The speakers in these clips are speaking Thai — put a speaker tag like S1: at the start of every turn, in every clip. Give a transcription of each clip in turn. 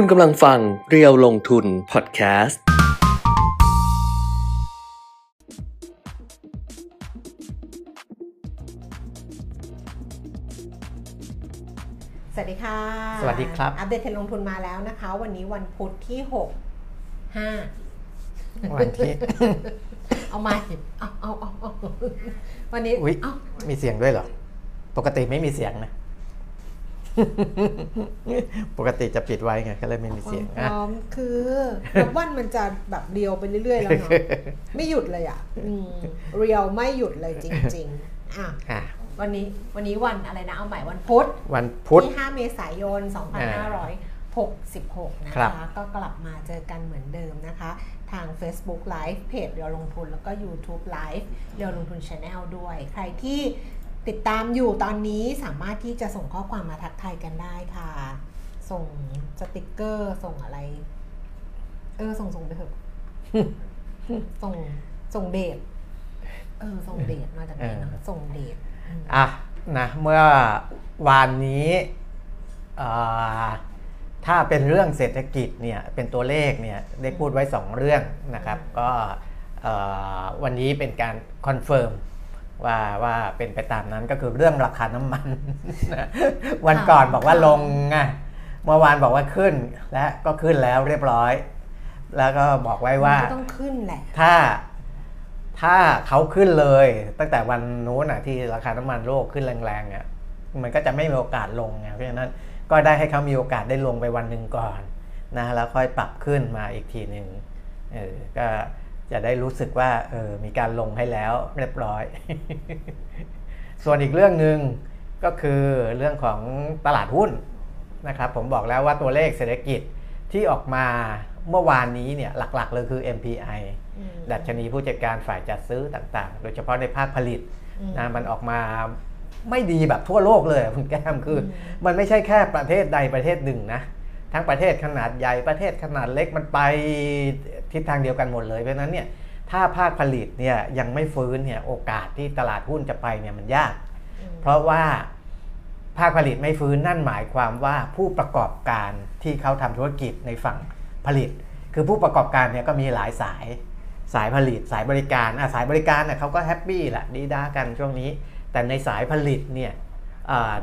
S1: คุณกำลังฟังเรียวลงทุนพอดแคสต์
S2: สวัสดีค่ะ
S3: สวัสดีครับ
S2: อัปเดตเทรนด์ลงทุนมาแล้วนะคะ วันนี้วันพุธที่ 6 5
S3: วันที่
S2: เอามาเอาเอาเอาเอาวันนี้
S3: อุ๊ย
S2: เอา
S3: มีเสียงด้วยเหรอ ปกติไม่มีเสียงนะ ปกติจะปิดไว้ไงก็เลยไม่มี
S2: ค
S3: เสี
S2: วาย
S3: ง
S2: มพ
S3: อะ
S2: ร้อมคือนับวันมันจะแบบเรียวไปเรื่อยๆแล้วเนาะไม่หยุดเลยอะอืมเรียวไม่หยุดเลยจริงๆอะ
S3: อะ
S2: วันนี้วันนี้วันอะไรนะเอาใหม่วันพุธ
S3: วันพุธ
S2: ที่ 5 เมษายน 2566 นะ
S3: ครั
S2: คะ
S3: บ
S2: ก็กลับมาเจอกันเหมือนเดิมนะคะ ทาง Facebook Live เพจเรียวลงทุนแล้วก็ YouTube Live เรียวลงทุน Channel ด้วย ใครที่ ติดตามอยู่ตอนนี้สามารถที่จะส่งข้อความมาทักทายกันได้ค่ะ ส่งสติกเกอร์ส่งอะไร เออ ส่งส่งไปเถอะ ส่งส่งเดทเออ ส่งเดทมาจากไหนเนอะส่งเดทอืม
S3: อะนะเมื่อวานนี้เอ่อถ้าเป็นเรื่องเศรษฐกิจเนี่ยเป็นตัวเลขเนี่ยได้พูดไว้ 2 เรื่องนะครับ ก็เอ่อวันนี้เป็นการ confirm ว่าว่าเป็นไปตามนั้นก็คือเรื่องราคาน้ำมันนะวันก่อนบอกว่าลงไงเมื่อวานบอกว่าขึ้นและก็ขึ้นแล้วเรียบร้อย แล้วก็บอกไว้ว่า
S2: มันก็ต้องขึ้นแหละ
S3: ถ้าถ้าเขาขึ้นเลย ตั้งแต่วันนู้นอะที่ราคาน้ำมันโลกขึ้นแรงๆอะมันก็จะไม่มีโอกาสลงไงเพราะฉะนั้นก็ได้ให้เขามีโอกาสได้ลงไปวันหนึ่งก่อนนะแล้วค่อยปรับขึ้นมาอีกทีหนึ่งเออก็ จะได้รู้สึกว่าเออมีการลงให้แล้วเรียบร้อย ส่วนอีกเรื่องหนึ่งก็คือเรื่องของตลาดหุ้นนะครับผมบอกแล้วว่าตัวเลขเศรษฐกิจที่ออกมาเมื่อวานนี้เนี่ยหลักๆ เลยคือ MPI
S2: อืม
S3: ดัชนีผู้จัดการฝ่ายจัดซื้อต่างๆ โดยเฉพาะในภาคผลิต
S2: อืม
S3: นะมันออกมาไม่ดีแบบทั่วโลกเลยอะคุณแก้มคืออ
S2: ม
S3: มันไม่ใช่แค่ประเทศใดประเทศหนึ่งนะ ทั้งประเทศขนาดใหญ่ประเทศขนาดเล็กมันไปทิศทางเดียวกันหมดเลยเพราะฉะนั้นเนี่ยถ้าภาคผลิตเนี่ยยังไม่ฟื้นเนี่ยโอกาสที่ตลาดหุ้นจะไปเนี่ยมันยาก
S2: อืม
S3: เพราะว่าภาคผลิตไม่ฟื้นนั่นหมายความว่าผู้ประกอบการที่เขาทำธุรกิจในฝั่งผลิต คือผู้ประกอบการเนี่ยก็มีหลายสายสายผลิตสายบริการอะสายบริการเน่ยเขาก็แฮปปี้แหละดีด้ากันช่วงนี้ แต่ในสายผลิตเนี่ยอ่า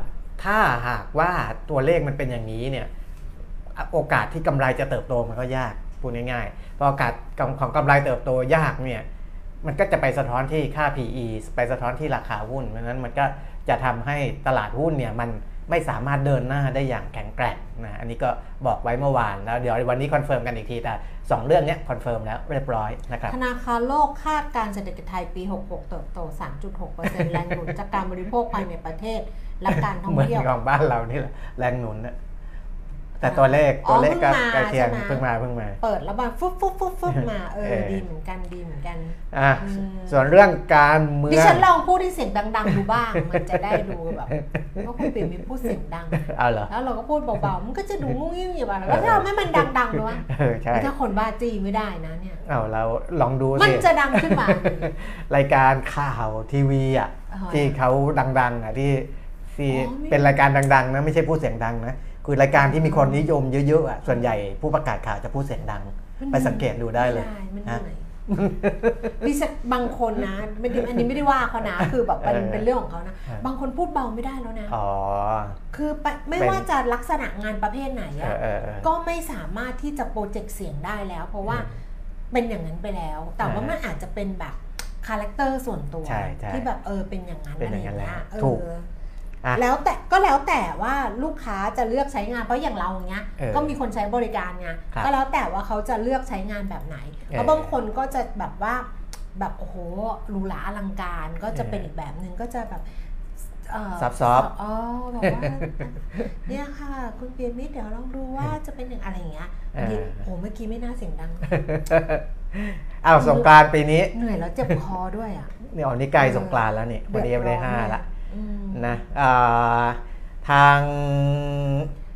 S3: ถ้าหากว่าตัวเลขมันเป็นอย่างนี้เนี่ยอะ โอกาสที่กำไรจะเติบโตมันก็ยากพูดง่ายๆพอโอกาสของกำไรเติบโตยากเนี่ยมันก็จะไปสะท้อนที่ค่า PE ไปสะท้อนที่ราคาหุ้นเพราะฉะนั้นมันก็จะทำให้ตลาดหุ้นเนี่ยมันไม่สามารถเดินหน้าได้อย่างแข็งแกร่งนะอันนี้ก็บอกไว้เมื่อวานแล้วเดี๋ยววันนี้ confirm กันอีกทีแต่ 2 เรื่องเนี้ย confirm แล้วเรียบร้อยนะครับ
S2: ธนาคารโลกคาดการณ์เศรษฐกิจไทยปี 66 เติบโต 3.6%แรงหนุนจากการบริโภคภายในประเทศและการท่อง
S3: เหมือน
S2: เที่ยว
S3: ของบ้านเรานี่แหละแรงหนุนนะ แต่ตัวเลขตัวเลขก็
S2: อ๋อ
S3: ใกล้เคียง
S2: เพิ่
S3: เพิ่
S2: ง
S3: ง
S2: มา
S3: มาเพิ่งมา
S2: เปิดแล้วแบบฟึบฟึบฟึบฟึบมาเออ
S3: เออ
S2: ดีเหมือนกันดีเหมือนกัน
S3: อะ
S2: อืม
S3: ส่วนเรื่องการเมื
S2: ดิ
S3: อง
S2: ฉันลองพูดให้เสียงดังๆดูบ้าง มันจะได้ดูแบบเพราะคุณปิ่มมีพูดเสียงดัง
S3: เอาเหรอ
S2: แล้วเราก็พูดเบาๆมันก็จะดูงุ้งงิ้งอยู่บ้างแล้วถ้าเราไม่มันดังๆด้วย
S3: เออใช่
S2: ถ้าคนบ้าจี้ไม่ได้นะเนี่ย
S3: เอาเราลองดู
S2: มัน
S3: สิ
S2: จะดังขึ้นมา
S3: รายการข่าวทีวีอะ
S2: อ๋อ
S3: ที่เขาดังๆอะที่ที่
S2: อ๋อไม่
S3: เป็นรายการดังๆนะไม่ใช่พูดเสียงดังนะ คือรายการที่มีคนนิยมเยอะๆอะส่วนใหญ่ผู้ประกาศข่าวจะพูดเสียงดัง ไปสังเกตดูได้เลย
S2: ไม่ได้มันเห
S3: นะ
S2: นื่อยดิฉันบางคนนะไม่ได้อันนี้ไม่ได้ว่าเขานะคือแบบมัน
S3: เออ
S2: เป็นเรื่องของเขานะ
S3: เออ
S2: บางคนพูดเบาไม่ได้แล้วนะ
S3: อ๋อ
S2: คือไปไม่
S3: เป็น
S2: ว่าจะลักษณะงานประเภทไหน
S3: เอ
S2: อะ
S3: อเออเออ
S2: ก็ไม่สามารถที่จะโปรเจกต์เสียงได้แล้ว เพราะว่าเป็นอย่างนั้นไปแล้ว แต่ว่า
S3: เออ
S2: มันอาจจะเป็นแบบ character ส่วนตัว
S3: ใช่ใช่
S2: ที่แบบเออเป็นอย่างนั้น
S3: เป็นอย่างนั้นอะ
S2: ไร
S3: แล้ว
S2: เงี้ย
S3: ถูก
S2: เออ
S3: อะ
S2: แล้วแต่ก็แล้วแต่ว่าลูกค้าจะเลือกใช้งานเพราะอย่างเราอย่างเงี้ย
S3: เออ
S2: ก็มีคนใช้บริการไง
S3: ครับ
S2: ก็แล้วแต่ว่าเขาจะเลือกใช้งานแบบไหน
S3: เออ
S2: เพราะบางคนก็จะแบบว่าแบบโอ้โหหรูหราอลังการก็จะ
S3: เออ
S2: เป็นอีกแบบหนึ่งก็จะแบบเอ่อ
S3: soft ๆ
S2: อ๋อแบบว่าเนี่ยค่ะ คุณเปียมิตรเดี๋ยวลองดูว่าจะเป็นอย่างอะไรอย่างเงี้ยบางที
S3: เออ
S2: โหเมื่อกี้ไม่น่าเสียงดัง
S3: อ้าวสงกรานต์ปีนี้
S2: เหนื่อยแล้วเจ็บคอด้วยอะ
S3: เนี่ยอ๋อนี่ใกล้สงกรานต์แล้วนี่วันนี้วันที่ห้าละ
S2: อืม
S3: นะอ่าทาง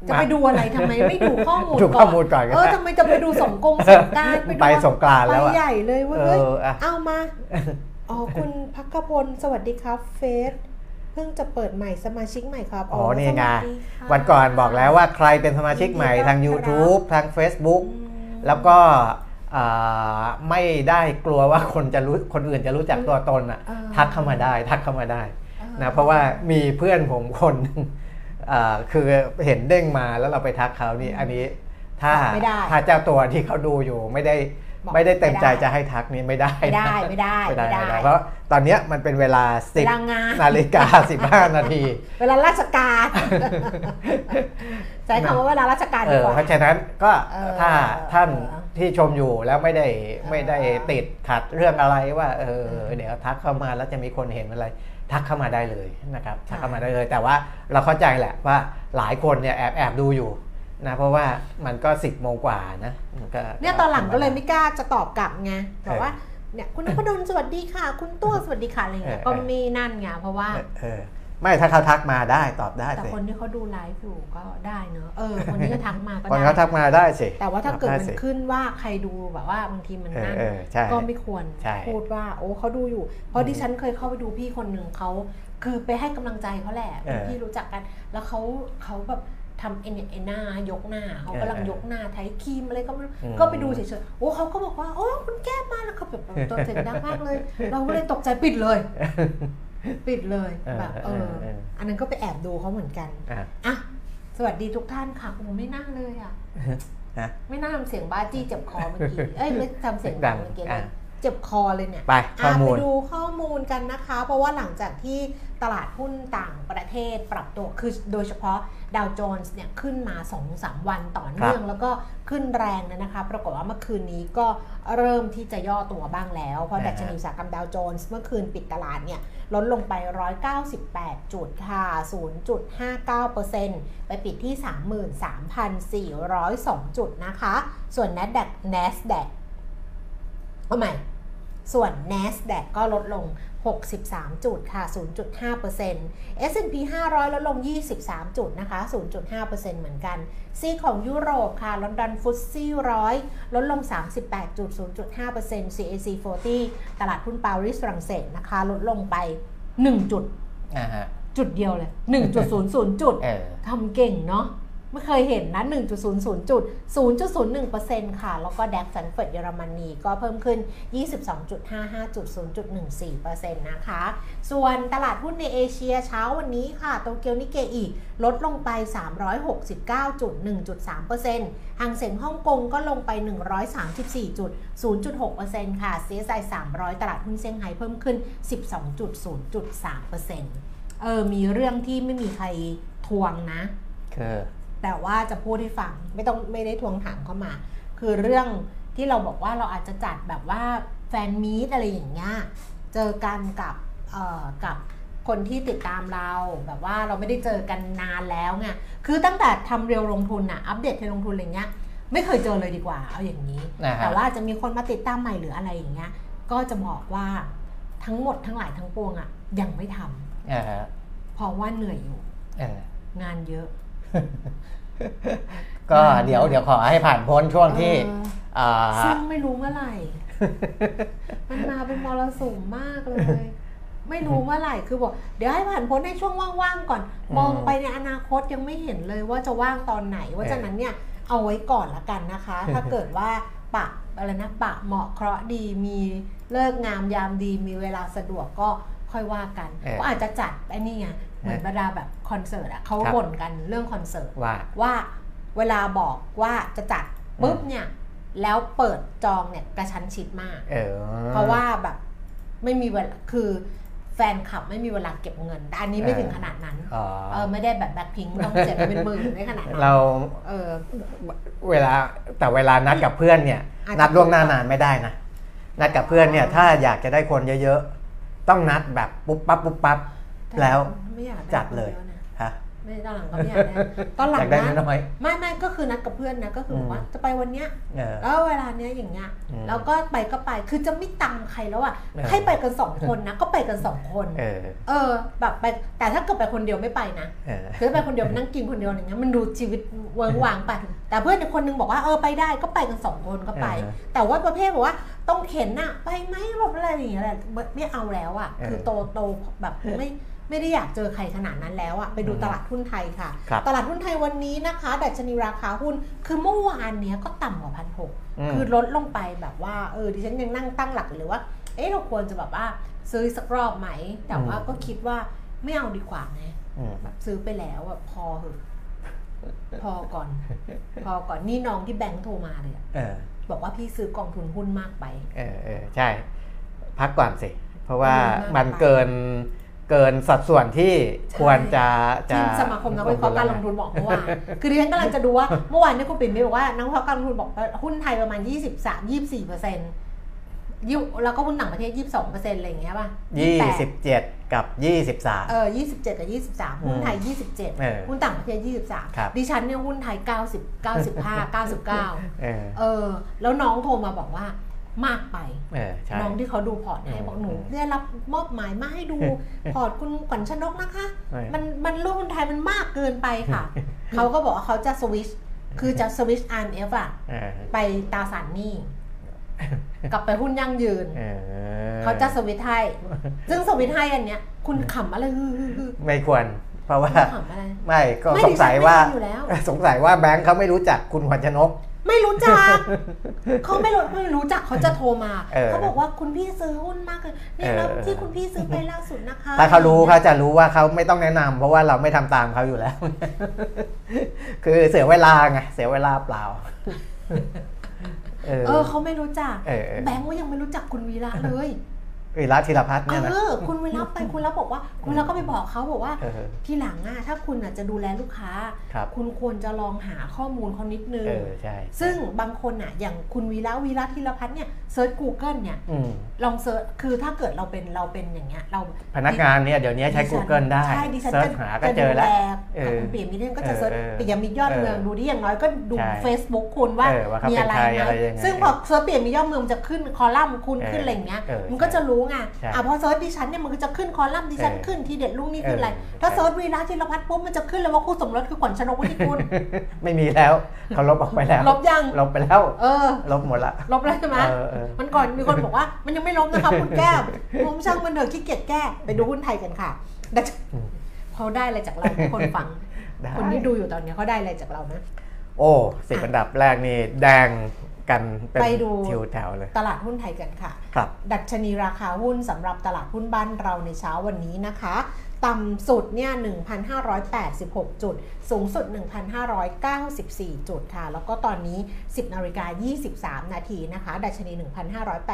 S2: จะไปดูอะไรทำไมไม่ดูข้อมูล
S3: ดู
S2: ก่
S3: ข้
S2: อ
S3: อนมูลก่อนก็
S2: เออ
S3: ได้
S2: ทำไมจะไปดูสงกรงสงกราร
S3: ไปสงกรานต์แล้ว
S2: ไป
S3: อะ
S2: ใหญ่เลยเว้ย
S3: เอ
S2: เฮ้ย
S3: ออะ
S2: เอามาอ๋อคุณพักกพลสวัสดีครับเฟสพิ่งจะเปิดใหม่สมาชิกใหม่ครับ
S3: อ๋อนี่ไง
S2: สวัสดีค่ะ
S3: วันก่อนบอกแล้วว่าใครเป็นสมาชิกใหม่ทาง
S2: ยินดีต้อนรับ
S3: YouTube ทาง Facebook
S2: อืม
S3: แล้วก็อ่าไม่ได้กลัวว่าคนจะรู้คนอื่นจะรู้จักตัวตนอะ
S2: เออ
S3: ทักเข้ามาได้ ทักเข้ามาได้
S2: ออ
S3: นะเพราะว่ามีเพื่อนผมคนหนึ่งอ่าคือเห็นเด้งมาแล้วเราไปทักเขานี่อันนี้ถ้า
S2: ไม่ได้
S3: ถ้าเจ้าตัวที่เขาดูอยู่ไม่ได้
S2: บอก
S3: ไม่ได้เต็มใจ
S2: ไม่ได้
S3: จะให้ทักนี้ไม่ได้
S2: ไม่ได้ไม่ได้
S3: ไม่ได้
S2: ไม่ได้
S3: ไม่ได้เพราะตอนเนี้ยมันเป็นเวลาสิบ
S2: เวลางาน
S3: นาฬิกาสิบห้านาที
S2: เวลาราชการใช้คำว่าเวลาราชการ
S3: เอ
S2: ดี
S3: อก
S2: ว่า
S3: เพราะฉะนั้นก็
S2: เออ
S3: ถ้าท่าน
S2: เออ
S3: ที่ชมอยู่แล้วไม่ได้ไม่ได้
S2: เออ
S3: ติดขัดเรื่องอะไรว่าเออเดี๋ยวทักเข้ามาแล้วจะมีคนเห็นอะไร ทักเข้ามาได้เลยนะครับทักเข้ามาได้เลย แต่ว่าเราเข้าใจแหละว่าหลายคนเนี่ยแอบแอบดูอยู่นะเพราะว่ามันก็สิบโมงกว่านะมันก็
S2: เนี่ยตอนหลังก็เลยไม่กล้าจะตอบกลับไงบอ
S3: เอกอ
S2: ว่าเนี่ยคุณนพดลสวัสดีค่ะ คุณตัวสวัสดีค่ะอะไรอย่างเงี้ย
S3: เออ
S2: ก็ไม่นั่นไงเพราะว่า
S3: เออเออ ไม่ถ้าเขาทักมาได้ตอบได้
S2: แต่
S3: สิ
S2: คนที่เขาดูไลฟ์อยู่ก็ได้เนอะเออคนที่จะทักมาก็
S3: คน
S2: ได้
S3: เขาทักมาได้สิ
S2: แต่ว่าถ้าเกิด
S3: ได้
S2: มัน
S3: สิ
S2: ขึ้นว่าใครดูแบบว่าบางทีมัน
S3: เออ
S2: นั่น
S3: เออใช่
S2: ก็ไม่ควร
S3: ใช่
S2: พูดว่า โอ้เขาดูอยู่ เพราะดิฉันเคยเข้าไปดูพี่คนหนึ่งเขาคือไปให้กำลังใจเขาแหละ
S3: เออ
S2: พี่รู้จักกัน แล้วเขาเขาแบบทำเอ็นเอ็นหน้ายกหน้าเขากำลัง
S3: เออ
S2: ยกหน้าไทยครีมอะไรก็ไม่รู้
S3: อืม
S2: ก็ไปดูเฉยๆโอ้เขาก็บอกว่าโอ้คุณแก้มมาแล้วเขาแบบตัวเสียงดังมากเลย เราก็เลยตกใจปิดเลย ปิดเลยแบบเออ
S3: เออ
S2: อันนั้นก็ไปแอบดูเขาเหมือนกัน
S3: อะ
S2: อะสวัสดีทุกท่านค่ะโอ้ไม่น่าเลยอะ
S3: ฮะ
S2: ไม่น่าทำเสียงบ้าจี้เจ็บคอเมื่อกี้เอ้ยไม่ทำเสียง
S3: ดั
S2: ดัง
S3: ง
S2: เมื่อกี้เล
S3: อะ
S2: ยเจ็บคอเลยเนี่ย
S3: ไปข้อมูละ
S2: ไปดูข้อมูลกันนะคะ เพราะว่าหลังจากที่ตลาดหุ้นต่างประเทศปรับตัวคือโดยเฉพาะ ดาวโจนส์เนี่ยขึ้นมา 2-3 วันต่อเนื่อง แล้วก็ขึ้นแรงเนยนะคะ ปรากฏว่าเมื่อคืนนี้ก็เริ่มที่จะย่อตัวบ้างแล้ว เพราะ
S3: นะฮะ
S2: ดัชนีอุตสาหกรรมดาวโจนส์เมื่อคืนปิดตลาดเนี่ยลดลงไป 198 จุดค่ะ 0.59%ไปปิดที่ 33,402 จุดนะคะ ส่วน NASDAQ NASDAQ เอาใหม่ ส่วน NASDAQ ก็ลดลง 63 จุดค่ะ 0.5% S&P 500 ลดลง 23 จุดนะคะ 0.5%เหมือนกัน ซีของยุโรปค่ะ ลอนดอนฟุตซี่ร้อยลดลง 38จุด0.5% CAC 40 ตลาดหุ้นปารีสฝรั่งเศสนะคะ ลดลงไป 1 จุด
S3: อ่าฮะ
S2: จุดเดียวเลย 1.00 จุด
S3: เออ
S2: ทำเก่งเนาะ ไม่เคยเห็นนะ 1.00จุด0.01%ค่ะ แล้วก็แดกแฟนเฟิร์ตเยอรมนีก็เพิ่มขึ้น 22.55จุด0.14%นะคะ ส่วนตลาดหุ้นในเอเชียเช้าวันนี้ค่ะ โตเกียวนิเกอีลดลงไป 369.1.3%ห่างเสียงฮ่องกงก็ลงไป 134.0.6%ค่ะ CSI 300 ตลาดหุ้นเซี่ยงไฮ้เพิ่มขึ้น 12.0.3%เออ มีเรื่องที่ไม่มีใครทวงนะ
S3: คือ
S2: แต่ว่าจะพูดให้ฟังไม่ต้องไม่ได้ทวงถามเข้ามา คือเรื่องที่เราบอกว่าเราอาจจะจัดแบบว่าfan meet อะไรอย่างเงี้ยเจอกันกับเอ่อกับคนที่ติดตามเราแบบว่าเราไม่ได้เจอกันนานแล้วไงคือตั้งแต่ทำเรียวลงทุนอะอัปเดตเทรนด์ลงทุนอะไรเงี้ยไม่เคยเจอเลยดีกว่าเอาอย่างนี้
S3: นะฮะ
S2: แต่ว่าจะมีคนมาติดตามใหม่หรืออะไรอย่างเงี้ยก็จะบอกว่าทั้งหมดทั้งหลายทั้งปวงอะยังไม่ทำ
S3: อ่าฮะ
S2: เพราะว่าเหนื่อยอยู่
S3: เอองา
S2: นเยอะ
S3: ก็เดี๋ยวเดี๋ยวขอให้ผ่านพ้นช่วงที่
S2: เออ
S3: อ่า
S2: ซึ่งไม่รู้เมื่อไหร่ มันมาเป็นมรสุมมากเลย ไม่รู้เมื่อไหร่คือบอกเดี๋ยวให้ผ่านพ้นในช่วงว่างๆก่อน
S3: อืม
S2: มองไปในอนาคตยังไม่เห็นเลยว่าจะว่างตอนไหน ว่า
S3: เออ
S2: ฉะนั้นเนี่ยเอาไว้ก่อนละกันนะคะ ถ้าเกิดว่าปะอะไรนะปะเหมาะเคราะห์ดีมีเลิกงามยามดีมีเวลาสะดวกก็ค่อยว่ากัน
S3: เออ
S2: ก็อาจจะจัดไอ้นี่ไง เหมือน
S3: เออ
S2: บรรดาแบบคอนเสิร์ตอะเขา
S3: ครับ
S2: บ่นกันเรื่องคอนเสิร์ต
S3: ว่า
S2: ว่าเวลาบอกว่าจะจัดปุ๊บเนี่ย แล้วเปิดจองเนี่ยกระชั้นชิดมาก
S3: เออ
S2: เพราะว่าแบบไม่มีเวลาคือแฟนคลับไม่มีเวลาเก็บเงิน แต่อันนี้ไม่ถึงขนาดนั้น
S3: อ๋อ
S2: เออไม่ได้แบบแบ็คพิงต้องเจ็บเป็นหมื่นไม่ขนาดนั้น
S3: เรา
S2: เออ
S3: เวลาแต่เวลานัดกับเพื่อนเนี่ย
S2: อาจจะ
S3: นัดล่วงหน้านานไม่ได้นะ นัดกับเพื่อนเนี่ยถ้าอยากจะได้คนเยอะๆ ต้องนัดแบบปุ๊บปั๊บปุ๊บปั๊บ แล้ว
S2: ไม่อยากไจั
S3: ดเลย
S2: คนอะนะ
S3: ฮะ
S2: ไม่ตอนหลังก็ไม่อยากได้ตอนหลั
S3: องยากได้
S2: นะ
S3: น้อย
S2: ไม่ไม่ก็คือนัดกับเพื่อนนะก็คือบอกว่าจะไปวันเนี้ย
S3: ๆเออ
S2: แล้วเวลาเนี้ยอย่างเงี้ย
S3: อืม
S2: แล้วก็ไปก็ไปคือจะไม่ตังใครแล้วอะ
S3: เออ
S2: ให้ไปกันสองคนนะก็ไปกันสองคน
S3: เออ
S2: เออแบบไปแต่ถ้าเกิดไปคนเดียวไม่ไปนะ
S3: เออ
S2: คือไปคนเดียวนั่งกินคนเดียวอย่างเงี้ยมันดูชีวิตเวิร์กวางไปแต่เพื่อนอีกคนนึงบอกว่าเออไปได้ก็ไปกันสองคนก็ไป
S3: เออ
S2: แต่ว่าประเภทบอกว่าต้องเข็นน่ะไปไหมแบบอะไรอย่างเงี้ยแหละไม่เอาแล้วอะ
S3: เออ
S2: คือโตโตแบบไม่ ไม่ได้อยากเจอใครขนาดนั้นแล้วอะไปดู
S3: อืม
S2: ตลาดหุ้นไทยค่ะ
S3: ครับ
S2: ตลาดหุ้นไทยวันนี้นะคะดัชนีราคาหุ้น คือเมื่อวานเนี้ยก็ต่ำกว่าพันหก
S3: อืม
S2: คือลดลงไปแบบว่าเออดิฉันยังนั่งตั้งหลักอยู่เลยว่า เอ๊ะเราควรจะแบบว่าซื้อสักรอบไหม แต่ว่าก็คิดว่าไม่เอาดีกว่าไง
S3: อืม
S2: แบบซื้อไปแล้วอะพอเหอะพอก่อน พอก่อนนี่น้องที่แบงค์โทรมาเลยอะ
S3: เออ
S2: บอกว่าพี่ซื้อกองทุนหุ้นมากไป
S3: เออเออใช่ พักก่อนสิ เพราะว่า
S2: เออมาก
S3: มัน
S2: ไป
S3: เกิน เกินสัดส่วนที่
S2: ใช่
S3: ควรจะจะ
S2: ที่สมาคมนักวิเคราะห์การลงทุนบอกเมื่อวานคือดิฉันกำลังจะดูว่าเมื่อวานเนี่ยคุณปิ่นมีบอกว่านักวิเคราะห์การลงทุนบอกว่าหุ้นไทยประมาณ 23 24เปอร์เซ็นต์แล้วก็หุ้นต่างประเทศ 22เปอร์เซ็นต์อะไรอย่างเงี้ยป่ะ
S3: ยี่
S2: 28
S3: สิบเจ็ดกับยี่สิบสาม
S2: เออ 27 กับ 23 หุ้นไทย
S3: เออ
S2: 27 หุ้นต่างประเทศ
S3: ครับ
S2: 23 ดิฉันเนี่ยหุ้นไทย 90 95 99
S3: เออ
S2: เออแล้วน้องโทรมาบอกว่า มากไป
S3: เออใช่
S2: น้องที่เขาดูพอร์ตให้
S3: อืม
S2: บอกหนู
S3: อืม
S2: ได้รับมอบหมายมาให้ดูพอร์ตคุณขวัญชนกนะคะ
S3: เออ
S2: มันมันรูปคนไทยมันมากเกินไปค่ะ เขาก็บอกว่าเขาจะสวิชคือจะสวิช IMF อะ
S3: เออ
S2: ไปตราสารหนี้กลับไปหุ้นยั่งยืน
S3: เออ
S2: เขาจะสวิตช์ให้ซึ่งสวิตช์ให้อันเนี้ย คุณขำอะไรฮือฮือฮือ
S3: ไม่ควร เพราะว่า
S2: คุณขำอะไร
S3: ไม่ก็
S2: ไม่
S3: สงสัยว่า
S2: ดิฉันไม่ทำอยู่แล้ว
S3: สงสัยว่าแบงค์เขาไม่รู้จักคุณขวัญชนก
S2: ไม่รู้จักเขาไม่รู้ไม่รู้จักเขาจะโทรมา
S3: เออ
S2: เขาบอกว่าคุณพี่ซื้อหุ้นมากเลยเนี่ยแล้ว
S3: เออ
S2: ที่คุณพี่ซื้อไปล่าสุดนะคะ
S3: ถ้าเขารู้เขาจะรู้ว่าเขาไม่ต้องแนะนำเพราะว่าเราไม่ทำตามเขาอยู่แล้ว คือเสียเวลาไงเสียเวลาเปล่าเออ
S2: เออเขาไม่รู้จัก
S3: เออเออ
S2: แบงค์ว่ายังไม่รู้จักคุณวีระเลย
S3: วีระธีรพัฒน์
S2: เอ
S3: เนี่ยนะ
S2: อคุณวีระไปคุณแล้วบอกว่า คุณแล้วก็ไปบอกเขาบอกว่า
S3: เออ
S2: ทีหลังอะถ้าคุณอะจะดูแลลูกค้า
S3: ครับ
S2: คุณควรจะลองหาข้อมูลเขานิดนึง
S3: เออใช่
S2: ซึ่งบางคนอะอย่างคุณวีระวีระธีรพัฒน์เนี่ยเซิร์ช Google เนี่ย
S3: อืม
S2: ลอง search คือถ้าเกิดเราเป็นเราเป็นอย่างเงี้ยเรา
S3: พนักงานเนี่ยเดี๋ยวนี้ใช้
S2: ดิฉัน
S3: Google ได้
S2: ใช่ดิฉัน
S3: search
S2: จะ
S3: หาก็เจอแล้ว
S2: จะ
S3: เอ
S2: ดู
S3: อ
S2: แลกับคุณเปียมิตรก็จะ
S3: เออ
S2: search
S3: เออ
S2: เปียมิตรยอดเมือง
S3: เออ
S2: ดูดิอย่างน้อยก็ดู
S3: ใช่
S2: Facebook คุณว่า
S3: เออว่าเขา
S2: มีอะไร
S3: เป็นใคร
S2: ไหม
S3: อะไรยังไง
S2: ซึ่งพอ search เปียมิตรยอดเมืองมันจะขึ้นคอลัมน์คุณ
S3: เออ
S2: ขึ้นอะไรอย่างเงี้ย
S3: เออ
S2: มันก็จะรู้ไง
S3: ใช่
S2: อะพอ search ดิฉันเนี่ยมันก็จะขึ้นคอลัมน์ดิฉัน
S3: เออ
S2: ขึ้นทีเด็ดลูกนี่ขึ้นอะไร
S3: เออ
S2: ถ้า
S3: ใช่
S2: search วีระธีรพัฒน์ปุ๊บมันจะขึ้นเลยว่าคู่สมรสคือขวัญชนกวุฒิกุล
S3: ไม่มีแล้วเขาลบออกไปแล้ว
S2: ลบยัง
S3: ลบไปแล้ว
S2: เออ
S3: ลบหมดละ
S2: ลบแล้วใช่ไหม
S3: เออเออ
S2: มันก่อนมีคนบอกว่ามันยังไม่ลบนะคะคุณแก้มผมช่างมันเถอะขี้เกียจแก้ไปดูหุ้นไทยกันค่ะแต่เขาได้อะไรจากเราคนฟัง
S3: ได้
S2: คนที่ดูอยู่ตอนนี้เขาได้อะไรจากเรานะ
S3: โอ้สิบอันดับแรกนี่แดง กันเป็น
S2: ไปดู
S3: ทิวแถวเลย
S2: ตลาดหุ้นไทยกันค่ะ
S3: ครับ
S2: ดัชนีราคาหุ้นสำหรับตลาดหุ้นบ้านเราในเช้าวันนี้นะคะ ต่ำสุดเนี่ย 1,586 จุด สูงสุด 1,594 จุดค่ะ แล้วก็ตอนนี้ 10นาฬิกา23 นาทีนะคะ ดัชนี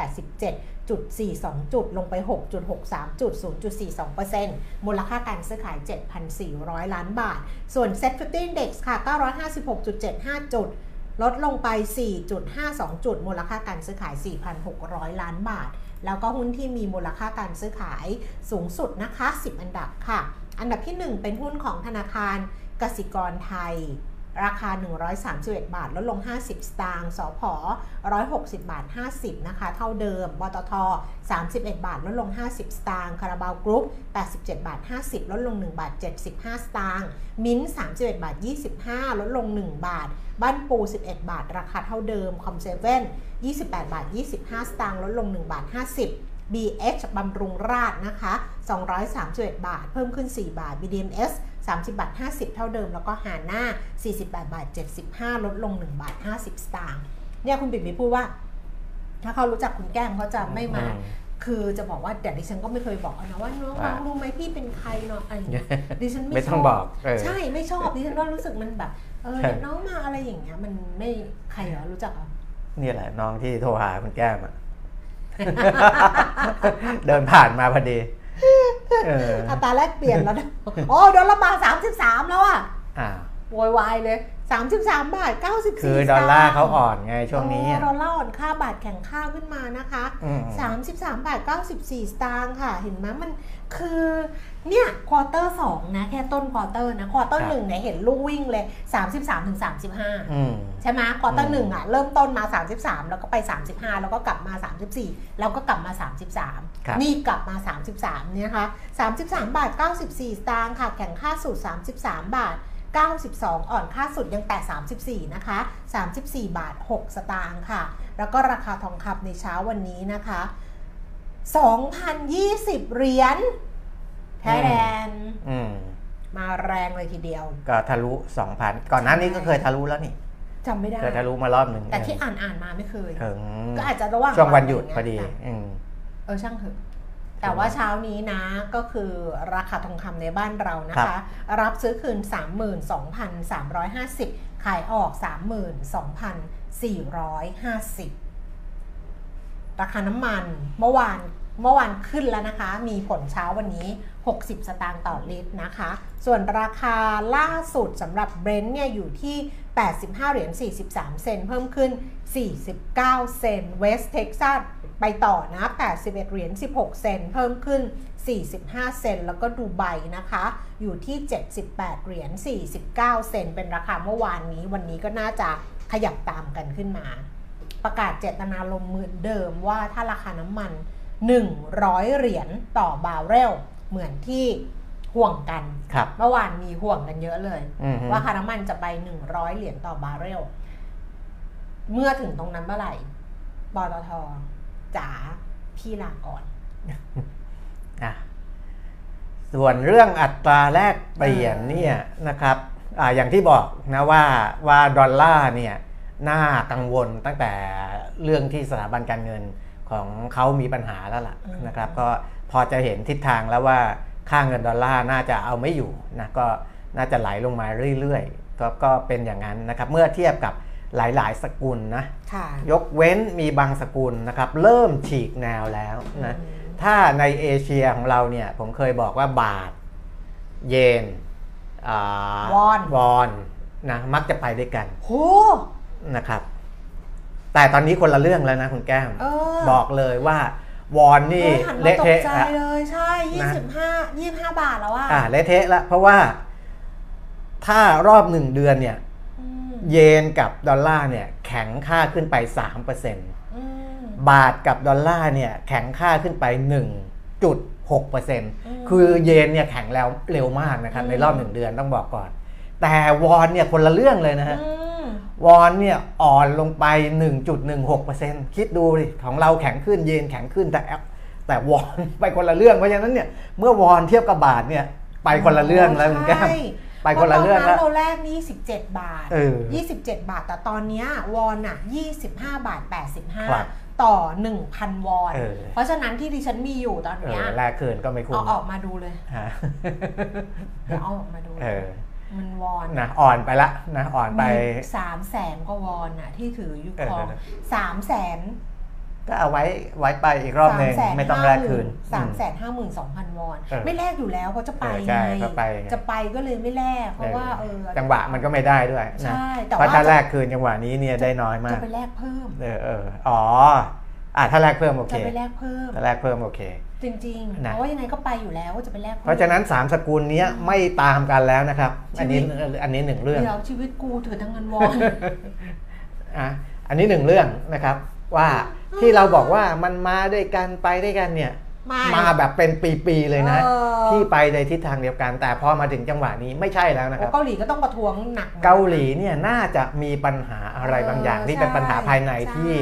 S2: 1,587จุด42 จุด ลงไป 6.63 จุด 0.42%มูลค่าการซื้อขาย 7,400 ล้านบาท ส่วน Set 50 Index ค่ะ 956.75 จุด ลดลงไป 4.52 จุด มูลค่าการซื้อขาย 4,600 ล้านบาท แล้วก็หุ้นที่มีมูลค่าการซื้อขายสูงสุดนะคะ 10 อันดับค่ะ อันดับที่ 1 เป็นหุ้นของธนาคารกสิกรไทย ราคา 131 บาท ลดลง 50 สตางค์ สพ160 บาท 50 นะคะ เท่าเดิมปตท 31 บาท ลดลง 50 สตางค์ คาราบาวกรุ๊ป 87 บาท 50 ลดลง 1 บาท 75 สตางค์ มิ้นท์31 บาท 25 ลดลง 1 บาท บ้านปู 11 บาท ราคาเท่าเดิม คอมเซเว่น28 บาท 25 สตางค์ ลดลง 1 บาท 50 BH บำรุงราษฎร์นะคะ 231 บาท เพิ่มขึ้น 4 บาท BDMs 30 บาท 50 เท่าเดิม แล้วก็หาหน้า 48 บาท 75 ลดลง 1 บาท 50 สตางค์เนี่ยคุณปิ่มมีพูดว่า ถ้าเขารู้จักคุณแก้มเขาจะไม่มา
S3: อืม
S2: คือจะบอกว่าแต่ดิฉันก็ไม่เคยบอกนะว่าน้อง
S3: ว่า
S2: รู้ไหมพี่เป็นใครเนาะอะไรอย่างเงี้ยดิฉันไม่
S3: ไม่
S2: ช
S3: ต้อง
S2: อบ
S3: บอกเออ
S2: ใช่ไม่ชอบดิฉันว่ารู้สึกมันแบบเออ
S3: ใช่
S2: เดี๋ยวน้องมาอะไรอย่างเงี้ยมันไม่ใครเหรอรู้จักเหรอ
S3: นี่แหละน้องที่โทรหาคุณแก้มอะเดินผ่านมาพอดีเออ
S2: อัตราแลกเปลี่ยนแล้วนะโอ้ดอลลาร์บาท33แล้วอะ
S3: อ่า
S2: โวยวายเลย 33 บาท 94
S3: คือดอลลาร์เขาอ่อนไงช่วงนี้
S2: เอ
S3: อะ
S2: อดอลลาร์อ่อนค่าบาทแข่งค่าขึ้นมานะคะ
S3: อืม
S2: 33 บาท 94 สตางค์ค่ะ เห็นไหมมันคือเนี่ย quarter 2นะแค่ต้น quarter นะ quarter หนึ่งเนี่ยเห็นลูกวิ่งเลย 33ถึง35
S3: อืม
S2: ใช่ไหมควอเตอ
S3: อื
S2: ร์
S3: ม
S2: หนึ่งอะเริ่มต้นมา 33 แล้วก็ไป 35 แล้วก็กลับมา 34 แล้วก็กลับมา
S3: ครับ
S2: 33 นี่กลับมา 33เนี่ยนะคะ33 บาท 94 สตางค์ค่ะแข็งค่าสุด33 บาท 92 อ่อนค่าสุดยังแต่34 นะคะ 34 บาท 6 สตางค์ค่ะ แล้วก็ราคาทองคำในเช้าวันนี้นะคะ 2,020 เหรียญไทยแลนด์
S3: อืม
S2: มาแรงเลยทีเดียว
S3: ก็ทะลุ 2,000 ก่อนหน้านี้ก็เคยทะลุแล้วนี่
S2: จำไม่ได้
S3: เคยทะลุมารอบหนึ่ง
S2: แต่ที่อ่านอ่านมาไม่เคย
S3: ถึง
S2: ก็อาจจะระหว่าง
S3: ช่วงวันหยุดพอดีะ
S2: ไรย่างเงี้ย
S3: อืม
S2: เออช่างเถอะ แต่ว่าเช้านี้นะก็คือราคาทองคำในบ้านเรานะ
S3: ครั
S2: คะ
S3: บ
S2: รับซื้อคืน 32,350 ขายออก 32,450 ราคาน้ำมันเมื่อวานเมื่อวานขึ้นแล้วนะคะ มีผลเช้าวันนี้ 60 สตางค์ต่อลิตรนะคะ ส่วนราคาล่าสุดสำหรับเบรนท์เนี่ยอยู่ที่ 85 เหรียญ 43 เซนต์เพิ่มขึ้น 49 เซนต์เวสเท็กซัสไปต่อนะ 81 เหรียญ 16 เซนต์เพิ่มขึ้น 45 เซนต์แล้วก็ดูไบนะคะ อยู่ที่ 78 เหรียญ 49 เซนต์เป็นราคาเมื่อวานนี้ วันนี้ก็น่าจะขยับตามกันขึ้นมา ประกาศเจตนารมณ์เหมือนเดิมว่าถ้าราคาน้ำมัน 100 เหรียญต่อบาร์เรล เหมือนที่ห่วงกัน
S3: ครับ
S2: เมื่อวานมีห่วงกันเยอะเลย
S3: อือฮึ
S2: ว่าค่าน้ำมันจะไป 100 เหรียญต่อบาร์เรล เมื่อถึงตรงนั้นเมื่อไหร่ปตทจ๋าพี่ลาก่อน
S3: อะส่วนเรื่องอัตราแลกเปลี่ยน
S2: เออ
S3: เนี่ยนะครับอ่าอย่างที่บอกนะว่าว่าดอลลาร์เนี่ยน่ากังวลตั้งแต่เรื่องที่สถาบันการเงินของเขามีปัญหาแล้วล่ะนะครับ ก็พอจะเห็นทิศทางแล้วว่าค่าเงินดอลลาร์น่าจะเอาไม่อยู่นะก็น่าจะไหลลงมาเรื่อยๆก็ก็เป็นอย่างนั้นนะครับ เมื่อเทียบกับ หลายๆ สกุลนะ
S2: ค่ะ
S3: ยกเว้นมีบางสกุลนะครับ เริ่มฉีกแนวแล้วนะ
S2: อืม
S3: ถ้าในเอเชียของเราเนี่ย ผมเคยบอกว่าบาท เยนอาว
S2: อน
S3: วอนนะมักจะไปด้วยกัน
S2: โห
S3: นะครับ แต่ตอนนี้คนละเรื่องแล้วนะคุณแก้ม
S2: เออ
S3: บอกเลยว่าวอนนี่
S2: เฮ้ยหันมา
S3: เละ
S2: ตก
S3: เทะ
S2: ใจ
S3: อะ
S2: เลยใช่
S3: นะ
S2: 25 25บาทแล้วอะ
S3: อ่าเละเทะละเพราะว่าถ้ารอบหนึ่งเดือนเนี่ย
S2: อืม
S3: เยนกับดอลลาร์เนี่ยแข็งค่าขึ้นไป3%
S2: อืม
S3: บาทกับดอลลาร์เนี่ยแข็งค่าขึ้นไป 1.6%คือเยนเนี่ยแข็งแล้วเร็วมากนะครับในรอบหนึ่งเดือนต้องบอกก่อน แต่วอนเนี่ยคนละเรื่องเลยนะฮะ
S2: อืม
S3: วอนเนี่ยอ่อนลงไป 1.16%คิดดูดิของเราแข็งขึ้นเยนแข็งขึ้นแต่แอปแต่วอนไปคนละเรื่องเพราะฉะนั้นเนี่ยเมื่อวอนเทียบกับบาทเนี่ยไปคนละเรื่องแล้วคุณแก้ม
S2: ใช่
S3: ไปคนละเรื่อง
S2: พา
S3: แล้ว
S2: ตนนั้นเราแรกนี่17บาท
S3: เออ
S2: 27 บาท แต่ตอนเนี้ยวอนอะ 25 บาท
S3: ครับ
S2: 85ต่อ 1,000 วอน
S3: เออ
S2: เพราะฉะนั้นที่ดิฉันมีอยู่ตอน
S3: เอ
S2: เนี้ย
S3: อแลกคืนก็ไม่คุ้
S2: เอา
S3: ม
S2: ออกมาดูเลย
S3: ฮะ
S2: เดี๋ยวเอาออกมาดู
S3: เออ
S2: มันวอน
S3: นะอ่อนไปละนะอ่อนไป
S2: สามแสนกว่าวอนอะที่ถืออยู่
S3: เออ
S2: ครองสามแสน
S3: ก็เอาไว้ไว้ไปอีกรอบหนึ่งไม่ต้องแลกคืน
S2: สาม
S3: อื
S2: แสนห้าหมื่นสองพันวอน
S3: เออ
S2: ไม่แลกอยู่แล้วเพราะจะไป
S3: เออใช่
S2: ไง
S3: ก็ไปไง
S2: จะไปก็เลยไม่แลกเพราะว่าเออ
S3: จังหวะมันก็ไม่ได้ด้วยนะ
S2: ใช่แต่
S3: เพราะ
S2: ว่า
S3: ถ้าแลกคืนจังหวะนี้เนี่ยได้น้อยมา
S2: จะ
S3: ก
S2: ไปแลกเพิ่ม
S3: เออเอออ๋ออะถ้าแลกเพิ่มโอเค
S2: จะไปแลกเพิ่ม
S3: ถ้าแลกเพิ่มโอเค
S2: จริงๆ
S3: นะ
S2: เพราะว่ายังไงก็ไปอยู่แล้วจะไปแลก
S3: เพราะฉะนั้น3สกุลเนี้ยไม่ตามกันแล้วนะครับ อันนี้
S2: ชีวิต
S3: อันนี้หนึ่งเรื่อง
S2: เดี๋ยวชีวิตกูถือทั้งเงินวอน
S3: อะอันนี้หนึ่งเรื่องนะครับว่า ที่เราบอกว่ามันมาด้วยกันไปด้วยกันเนี่ย
S2: ไม่
S3: มาแบบเป็นปีๆเลยนะ
S2: เออ
S3: ที่ไปในทิศทางเดียวกัน แต่พอมาถึงจังหวะนี้ไม่ใช่แล้วนะค
S2: โอ้
S3: รับ
S2: เกาหลีก็ต้องประท้วงหนักนะ
S3: เกาหลีเนี่ยน่าจะมีปัญหาอะไรบางอย่าง
S2: เออ
S3: ที่เป็นปัญหาภายใน
S2: ใช่
S3: ที่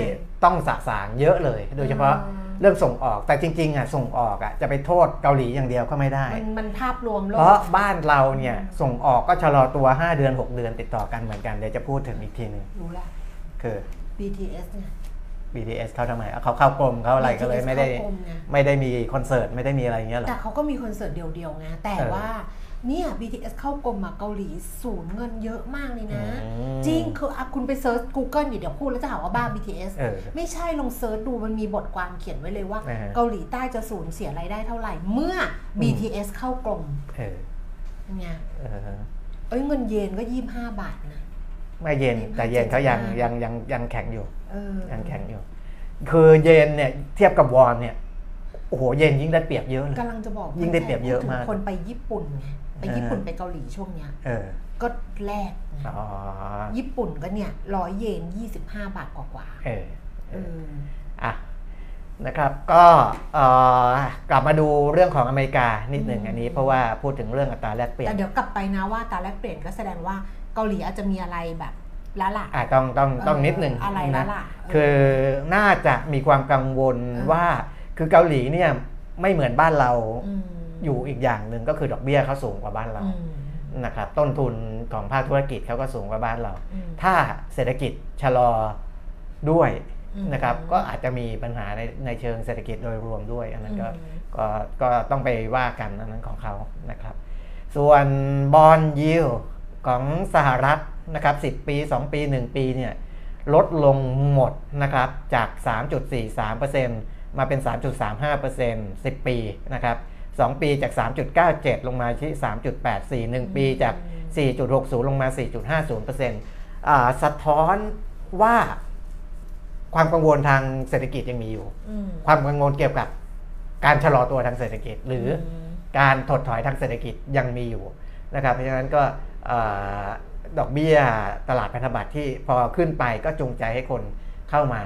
S3: ต้องสะสางเยอะเลย โดยเฉพาะ
S2: เออ
S3: เรื่องส่งออกแต่จริงๆอะส่งออกอะจะไปโทษเกาหลีอย่างเดียวก็ไม่ได้
S2: มันมันภาพรวมโล
S3: เพราะ
S2: ก
S3: บ้านเราเนี่ยส่งออกก็ชะลอตัว 5 เดือน 6 เดือนติดต่อกันเหมือนกันเดี๋ยวจะพูดถึงอีกทีหนึง
S2: รู้ละ
S3: คือ
S2: BTS เนี่ย
S3: BTS เขาทำไมอะเขาเข้ากรมเขาอะไรก็เลย
S2: BTS
S3: ไม่ได้
S2: เข้ากรมไง
S3: ไม่ได้มีคอนเสิร์ตไม่ได้มีอะไรอย่างเงี้ยหรอ
S2: แต่เขาก็มีคอนเสิร์ตเดียวๆไงแต่
S3: เออ
S2: ว่าเนี่ย BTS เข้ากรมอะเกาหลีสูญเงินเยอะมากเลยนะ
S3: อืม
S2: จริงคืออะคุณไปเซิร์ช Google ดิเดี๋ยวพูดแล้วจะหาว่าบ้า BTS
S3: เออ
S2: ไม่ใช่ลอง search ดูมันมีบทความเขียนไว้เลยว่า
S3: อ่าฮะ
S2: เกาหลีใต้จะสูญเสียรายได้เท่าไหร่ เมื่อ BTS เข้ากรม
S3: เออ
S2: ไง
S3: เออ
S2: เอ้ยเงินเยนก็ยี่ห้าบาทนะ
S3: ไม่เย็นแต่เย็นเขายัง
S2: 75
S3: ยังยังยังแข็งอยู่
S2: เออ
S3: ยังแข็งอยู่ คือเยนเนี่ยเทียบกับวอนเนี่ยโอ้โหเยนยิ่งได้เปรียบเยอะเลย
S2: กำลังจะบอก
S3: ยิ่งได้เปรียบเยอะมาก
S2: พูดถึงคนไปญี่ปุ่นไงไปญี่ปุ่นไปเกาหลีช่วงเนี้ย
S3: เออ
S2: ก็แลกไง
S3: อ๋อ
S2: ญี่ปุ่นก็เนี่ยร้อยเยนยี่สิบห้าบาทกว่า
S3: เออ
S2: ๆเออ
S3: อะนะครับก็เอ่อกลับมาดูเรื่องของอเมริกานิดหนึ่ง
S2: อืม
S3: อันนี้เพราะว่าพูดถึงเรื่องอัตราแลกเปลี่ย
S2: แต่
S3: น
S2: เดี๋ยวกลับไปนะว่าตาแลกเปลี่ยนก็แสดงว่า เกาหลีอาจจะมีอะไรแบบละละ
S3: อะต้องต้องต้อง
S2: เออ
S3: นิดหนึ่ง
S2: อะไร
S3: นะ
S2: ละล่ะเออ
S3: คือน่าจะมีความกังวล
S2: เออ
S3: ว่าคือเกาหลีเนี่ยไม่เหมือนบ้านเรา
S2: อืม
S3: อยู่อีกอย่างหนึ่งก็คือดอกเบี้ยเขาสูงกว่าบ้านเรา
S2: อืม
S3: นะครับต้นทุนของภาคธุรกิจเขาก็สูงกว่าบ้านเรา
S2: อืม
S3: ถ้าเศรษฐกิจชะลอด้วย
S2: อืม
S3: นะครับก็อาจจะมีปัญหาในในเชิงเศรษฐกิจโดยรวมด้วย อันนั้นก็
S2: อืม
S3: ก็ก็ต้องไปว่ากันอันนั้นของเขานะครับ ส่วนบอลยิว ของสหรัฐนะครับ10 ปี 2 ปี 1 ปีเนี่ยลดลงหมดนะครับจาก 3.43%มาเป็น 3.35% 10 ปีนะครับ2ปีจาก 3.97 ลงมาที่ 3.84 1 ปีจาก 4.60 ลงมา 4.50%อ่าสะท้อนว่าความกังวลทางเศรษฐกิจยังมีอยู่
S2: อืม
S3: ความกังวลเกี่ยวกับการชะลอตัวทางเศรษฐกิจ หรืออ
S2: ม
S3: การถดถอยทางเศรษฐกิจยังมีอยู่นะครับ เพราะฉะนั้นก็เอ่อ ดอกเบี้ยตลาดพันธบัตรที่พอขึ้นไปก็จูงใจให้คนเข้ามา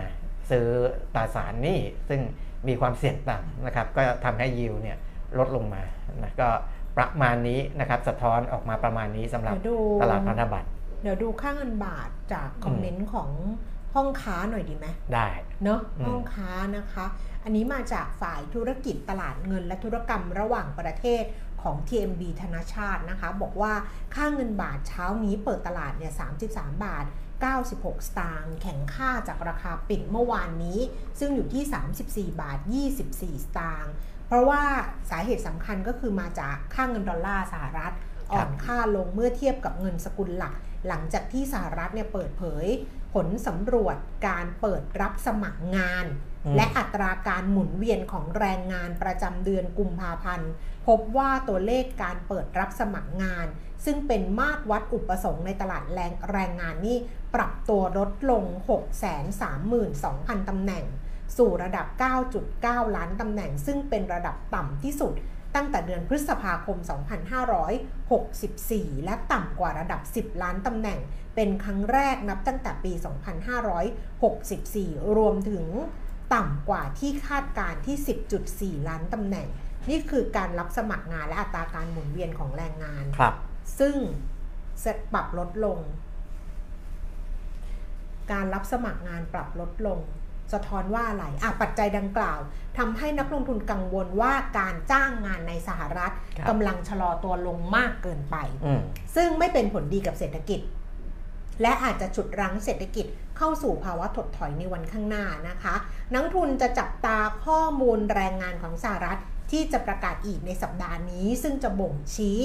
S3: ซื้อตราสารหนี้ซึ่งมีความเสี่ยงต่ำนะครับ ก็ทำให้ยิวเนี่ยลดลงมานะก็ประมาณนี้นะครับ สะท้อนออกมาประมาณนี้สำหรับ
S2: เดี๋ยวดู
S3: ตลาดพันธบัตร
S2: เดี๋ยวดูค่าเงินบาทจากคอมเมนต์ของห้องค้าหน่อยดีไหม
S3: ได้
S2: เนาะ
S3: อืม
S2: ห้องค้านะคะ อันนี้มาจากฝ่ายธุรกิจตลาดเงินและธุรกรรมระหว่างประเทศ ของ TMB ธนาชาตินะคะ บอกว่าค่าเงินบาทเช้านี้เปิดตลาดเนี่ย 33 บาท 96 สตางค์แข็งค่าจากราคาปิดเมื่อวานนี้ ซึ่งอยู่ที่ 34 บาท 24 สตางค์เพราะว่าสาเหตุสำคัญก็คือมาจากค่าเงินดอลลาร์สหรัฐอ่อนค่าลงเมื่อเทียบกับเงินสกุลหลัก หลังจากที่สหรัฐเนี่ยเปิดเผย ผลสำรวจการเปิดรับสมัครงาน
S3: อืม
S2: และอัตราการหมุนเวียนของแรงงานประจำเดือนกุมภาพันธ์ พบว่าตัวเลขการเปิดรับสมัครงาน ซึ่งเป็นมาตรวัดอุปสงค์ในตลาดแรงแรงงานนี่ปรับตัวลดลง 632,000ตำแหน่ง สู่ระดับ 9.9 ล้านตำแหน่ง ซึ่งเป็นระดับต่ำที่สุดตั้งแต่เดือนพฤษภาคม 2564 และต่ำกว่าระดับ 10 ล้านตำแหน่ง เป็นครั้งแรกนับตั้งแต่ปี 2564 รวมถึง ต่ำกว่าที่คาดการณ์ที่ 10.4 ล้านตำแหน่ง นี่คือการรับสมัครงานและอัตราการหมุนเวียนของแรงงาน
S3: ครับ
S2: ซึ่งเสร็จปรับลดลง การรับสมัครงานปรับลดลง สะท้อนว่าอะไรอะปัจจัยดังกล่าวทำให้นักลงทุนกังวลว่าการจ้างงานในสหรัฐ
S3: ครับ
S2: กำลังชะลอตัวลงมากเกินไป
S3: อืม
S2: ซึ่งไม่เป็นผลดีกับเศรษฐกิจ และอาจจะฉุดรั้งเศรษฐกิจเข้าสู่ภาวะถดถอยในวันข้างหน้านะคะ นักทุนจะจับตาข้อมูลแรงงานของสหรัฐที่จะประกาศอีกในสัปดาห์นี้ ซึ่งจะบ่งชี้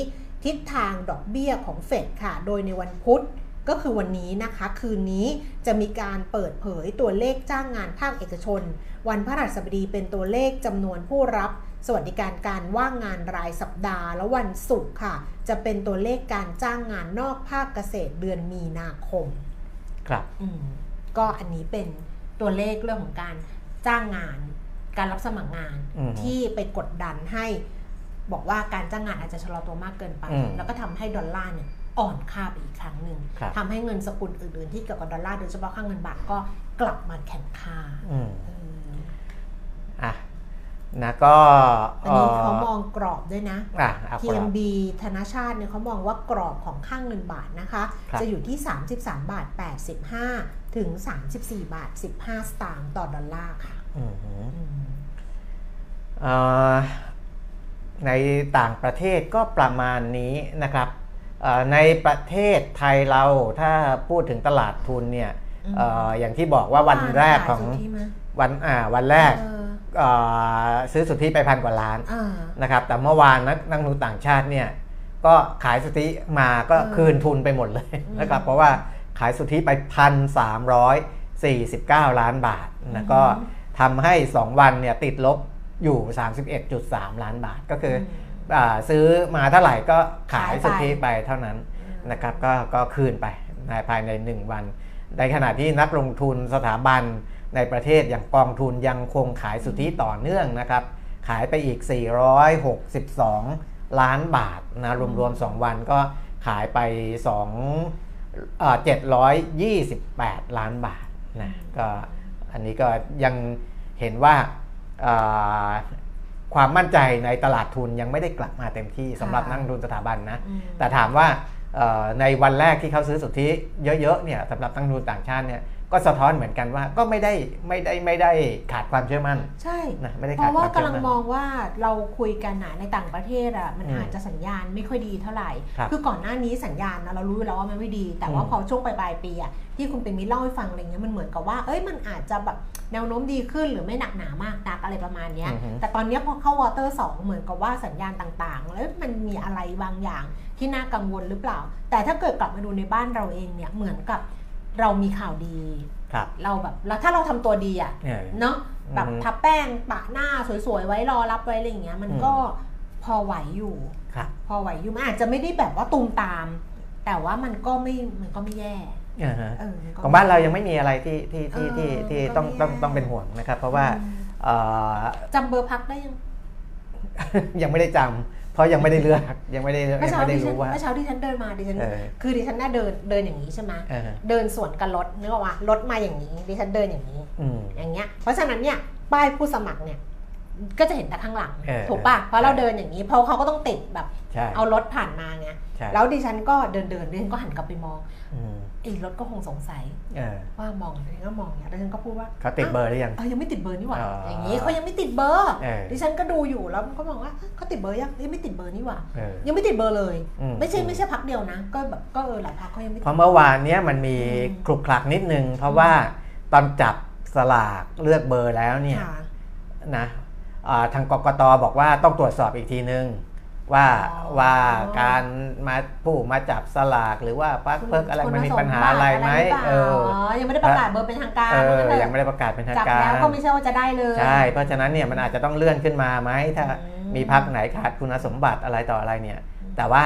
S2: ทิศทางดอกเบี้ยของเฟดค่ะ โดยในวันพุธก็คือวันนี้นะคะ คืนนี้จะมีการเปิดเผยตัวเลขจ้างงานภาคเอกชน วันพฤหัสบดีเป็นตัวเลขจำนวนผู้รับ สวัสดิการการว่างงานรายสัปดาห์และวันศุกร์ค่ะ จะเป็นตัวเลขการจ้างงานนอกภาคเกษตรเดือนมีนาคม
S3: ครับ
S2: อืมก็อันนี้เป็นตัวเลขเรื่องของการจ้างงาน การรับสมัครงาน
S3: อืม
S2: ที่ไปกดดันให้บอกว่าการจ้างงานอาจจะชะลอตัวมากเกินไป
S3: อืม
S2: แล้วก็ทำให้ดอลลาร์เนี่ยอ่อนค่าไปอีกครั้งหนึ่ง
S3: ครับ
S2: ทำให้เงินสกุลอื่นๆที่เกี่ยวกับดอลลาร์โดยเฉพาะค่าเงินบาทก็กลับมาแข็งค่า
S3: อืม
S2: เออ
S3: อะ นะก็
S2: อันนี้
S3: อ่อ
S2: เขามองกรอบด้วยนะ
S3: อะเอากรอบ
S2: TMB ธนาชาติเนี่ยเขามองว่ากรอบของค่างเงินบาทนะคะ
S3: ครับ
S2: จะอยู่ที่ 33 บาท 85 ถึง 34 บาท 15 สตางค์ต่อดอลลาร์ค่ะ
S3: อืมฮึ
S2: อืม
S3: เอ่อในต่างประเทศก็ประมาณนี้นะครับเอ่อในประเทศไทยเราถ้าพูดถึงตลาดทุนเนี่ย
S2: อืม
S3: เอ่ออย่างที่บอกว่าวันแรกของ
S2: ขายสุทธิไหม
S3: วันอ่าวันแรก
S2: เออ
S3: เอ่อซื้อสุทธิไปพันกว่าล้าน
S2: อ่า
S3: นะครับแต่เมื่อวานนักนักลงทุนต่างชาติเนี่ยก็ขายสุทธิมาก็
S2: อืม
S3: คืนทุนไปหมดเลย
S2: อืม
S3: นะครับเพราะว่าขายสุทธิไปพันสามร้อยสี่สิบเก้าล้านบาทนะก็ทำให้2วันเนี่ยติดลบอยู่ 31.3 ล้านบาทก็คือออาซื้อมาเท่าไหร่ก็ขาย
S2: ขายไป
S3: สุทธิไปเท่านั้นนะครับก็ก็คืนไปในภายใน 1 วัน ในขณะที่นักลงทุนสถาบัน ในประเทศอย่างกองทุนยังคงขายสุทธิต่อเนื่องนะครับ ขายไปอีก 462 ล้านบาทนะรวมๆ 2 วันก็ขายไป2เอ่อ728 ล้านบาทนะก็อันนี้ก็ยังเห็นว่าเอ่อความมั่นใจในตลาดทุนยังไม่ได้กลับมาเต็มที่สำหรับนักลงทุนสถาบันนะ
S2: อืม
S3: แต่ถามว่าเอ่อในวันแรกที่เขาซื้อสุทธิเยอะๆเนี่ยสำหรับนักลงทุนต่างชาติเนี่ย ก็สะท้อนเหมือนกันว่าก็ไม่ได้ไม่ได้ไม่ได้ขาดความเชื่อมั่น
S2: ใช่
S3: นะไม่ได้
S2: เพ
S3: ขาด
S2: ราะ
S3: ค
S2: ว่าวา
S3: มเชื่
S2: กำ
S3: อ
S2: ลัง
S3: มั่น
S2: มองว่าเราคุยกันนะในต่างประเทศอะมัน
S3: อืม
S2: อาจจะสัญญาณไม่ค่อยดีเท่าไหร่
S3: ครับ
S2: คือก่อนหน้านี้สัญญาณนะเรารู้อยู่แล้วว่ามันไม่ดี แต่ว่า
S3: อืม
S2: พอช่วงปลายๆปีอะที่คุณเปียมิตรเล่าให้ฟังอะไรเงี้ยมันเหมือนกับว่า เอ้ยมันอาจจะแบบแนวโน้มดีขึ้นหรือไม่หนักหนามากนักอะไรประมาณเนี้ย
S3: อือฮึ
S2: แต่ตอนเนี้ยพอเข้า quarter สองเหมือนกับว่าสัญญาณต่างๆ แล้วมันมีอะไรบางอย่างที่น่ากังวลหรือเปล่า แต่ถ้าเกิดกลับมาดูในบ้านเราเองเนี่ยเหมือนกับ เรามีข่าวดี
S3: ครับ
S2: เราแบบแล้วถ้าเราทำตัวดีอะ
S3: เออ
S2: เนาะแบบ
S3: อือฮึ
S2: ทาแป้งผัดหน้าสวยๆ ไว้รอรับไว้อะไรอย่างเงี้ย มัน
S3: อืม
S2: ก็พอไหวอยู่
S3: ครับ
S2: พอไหวอยู่มันอาจจะไม่ได้แบบว่าตูมตาม แต่ว่ามันก็ไม่มันก็ไม่แย่
S3: อ่าฮะ
S2: เออมันก็
S3: ของบ้านเรายังไม่มีอะไรที่ที่ที่ที่
S2: เออ
S3: ที่
S2: ก็
S3: ต้อง
S2: ไม่
S3: ต้อง
S2: แย่
S3: ต้องเป็นห่วงนะครับ เพราะว่า
S2: อืม
S3: เอ่อ
S2: จำเบอร์พักได้ยัง
S3: ยังไม่ได้จำ เพราะยังไม่ได้เลือกยังไม่ได้
S2: เมื่อ
S3: ยัง
S2: เช้า
S3: ไม่ได้
S2: ดิฉัน
S3: รู้ว่า
S2: เมื่อเช้าที่ฉันเดินมาดิฉัน
S3: เออ
S2: คือดิฉันน่าเดินเดินอย่างนี้ใช่ไหม
S3: เออ
S2: เดินสวนกับรถนึกออกว่ารถมาอย่างนี้ดิฉันเดินอย่างนี้
S3: อืม
S2: อย่างเงี้ยเพราะฉะนั้นเนี่ยป้ายผู้สมัครเนี่ย ก็จะเห็นแต่ข้างหลัง
S3: เออ
S2: ถูกป่ะ เพราะเรา
S3: ใช่
S2: เดินอย่างนี้เพราะเขาก็ต้องติดแบบ
S3: ใช่
S2: เอารถผ่านมาไง
S3: ใช่
S2: แล้วดิฉันก็เดินเดินดิฉันก็หันกลับไปมอง
S3: อืม
S2: ไอ้รถก็คงสงสัย
S3: เออ
S2: ว่ามองดิฉันก็มองเนี่ยดิฉันก็พูดว่า
S3: เขาติดเบอร์หรือยัง
S2: เออยังไม่ติดเบอร์นี่หว่า
S3: อ๋ออ
S2: อย่างนี้เขายังไม่ติดเบอร์
S3: เออ
S2: ดิฉันก็ดูอยู่แล้วก็มองว่าเอ้ยเขาติดเบอร์ยังยังไม่ติดเบอร์นี่หว่า
S3: เออ
S2: ยังไม่ติดเบอร์เลย
S3: อืม
S2: ไม่ใช่ไม่ใช่พักเดียวนะ ก็แบบก็เออหลายพักเขายังไม่ติ
S3: เพ
S2: ด
S3: ราะเมื่อวานเนี้ยมันมี
S2: อืม
S3: คลุกคลักนิดนึง เพราะว่าตอนจับสลากเลือกเบอร์แล้วเนี่ย
S2: ค่ะ
S3: นะอ่า ทางกกตบอกว่าต้องตรวจสอบอีกทีนึง ว่า
S2: อ๋อ
S3: ว่าการมาผู้มาจับสลากหรือว่าพักเพิกอะไรมันมีปัญหาอะไรไหม
S2: คุณสบัติ
S3: เออ
S2: อ๋อยังไม่ได้ประกาศเบอร์เป็นทางการ
S3: เออ
S2: ว่างั้นเถอะ
S3: ยังไม่ได้ประกาศเป็นทาง
S2: จับ
S3: การ
S2: แล้วก็ไม่ใช่ว่าจะได้เลย
S3: ใช่เพราะฉะนั้นเนี่ยมันอาจจะต้องเลื่อนขึ้นมาไหมถ้า
S2: อืม
S3: มีพักไหนขาดคุณสมบัติอะไรต่ออะไรเนี่ย แต่ว่า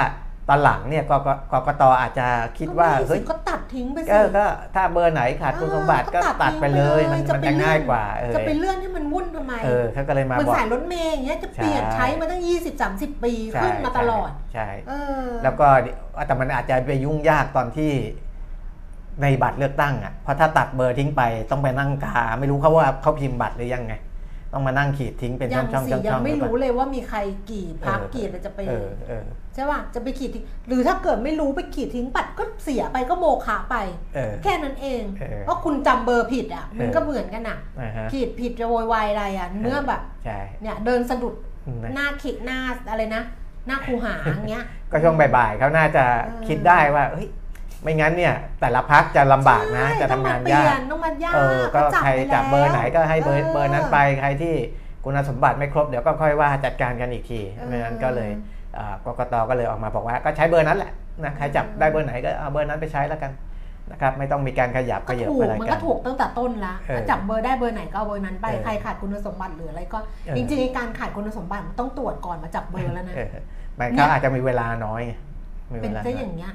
S3: ตอนหลังเนี่ยกกกกตอาจจะคิดว่า
S2: ก็ไม่
S3: เฮ้ย
S2: สิก็ตัดทิ้งไปสิ
S3: เออก็ถ้าเบอร์ไหนขาดคุณสมบัติก็ตัดไปเลยมัน
S2: จะ
S3: มัน
S2: ไป
S3: จะ
S2: เลื่อน
S3: ง่ายกว่าเออ
S2: จะไปเลื่อนให้มันวุ่นทำไม
S3: เออเขาก็เลยมา
S2: เหมือน
S3: บอก
S2: สายรถเมย์อย่างเงี้ยจะเปลี่ยน
S3: ใช่
S2: ใช้มาตั้ง 20 30 ปี
S3: ใช่
S2: ขึ้นมาตลอด
S3: ใช่
S2: เออ
S3: แล้วก็แต่มันอาจจะไปยุ่งยากตอนที่ในบัตรเลือกตั้งอะเพราะถ้าตัดเบอร์ทิ้งไปต้องไปนั่งกา ไม่รู้เขาว่าเขาพิมพ์บัตรหรือยังไง ต้องมานั่งขีดทิ้งเป็นช่
S2: ยั
S3: องๆช่องๆ
S2: สิยังไม่
S3: หอเปล่า
S2: รู้เลยว่ามีใครกี่พัก
S3: เออ
S2: กี่อะไรจะไป
S3: เออเออ
S2: ใช่ป่ะจะไปขีดทิ้งหรือถ้าเกิดไม่รู้ไปขีดทิ้งปัดก็เสียไปก็โมฆะไป
S3: เออ
S2: แค่นั้นเอง
S3: เออ
S2: เพราะคุณจำเบอร์ผิดอะมัน
S3: เออ
S2: ก็เหมือนกันอะ
S3: นะฮะ
S2: ขีดผิดจะโวยวายอะไรอะเมื่อแบบ
S3: ใช่
S2: เนี่ยเดินสะดุด
S3: นะ
S2: หน้าขีดหน้าอะไรนะ หน้าคูหาอย่างเงี้ย
S3: ก็ช่วงบ่ายๆเขาน่าจะ
S2: เออ
S3: คิดได้ว่าเฮ้ย ไม่งั้นเนี่ยแต่ละพักจะลำบากนะ
S2: ใช่
S3: จะทำงาน
S2: ต้องมเปลี่
S3: ยายก
S2: นต้องมายาก
S3: เออก็
S2: ขา
S3: ใคร
S2: ไป
S3: จับเบอร์ไหนก็ให้เบอร์
S2: แล้ว
S3: เบอร์นั้นไปใครที่คุณสมบัติไม่ครบเดี๋ยวก็ค่อยว่าจัดการกันอีกที
S2: เออ
S3: เพราะฉะนั้นก็เลยอ่ากกตก็เลยออกมาบอกว่าก็ใช้เบอร์นั้นแหละนะใครจับได้เบอร์ไหนก็เอาเบอร์นั้นไปใช้แล้วกันนะครับไม่ต้องมีการขยับข
S2: ก็
S3: ยับ
S2: ถูก
S3: อะไร
S2: มัน
S3: กั
S2: ก็
S3: น
S2: ถูกตั้งแต่ต้นละ
S3: เออ
S2: จับเบอร์ได้เบอร์ไหนก็เอาเบอร์นั้นไป
S3: เออ
S2: ใครขาดคุณสมบัติหรืออะไรก็
S3: เออ
S2: จริงๆไอ้การขาดคุณสมบัติมันต้องตรวจก่อนมาจับเบอร์แล้วนะ
S3: เออมัน
S2: เนี่
S3: เขา
S2: ย
S3: อาจจะมีเวลาน้อยไงมี
S2: เป็
S3: เวนลา
S2: ซะ
S3: น้
S2: อ
S3: อย
S2: ย่างเงี้ย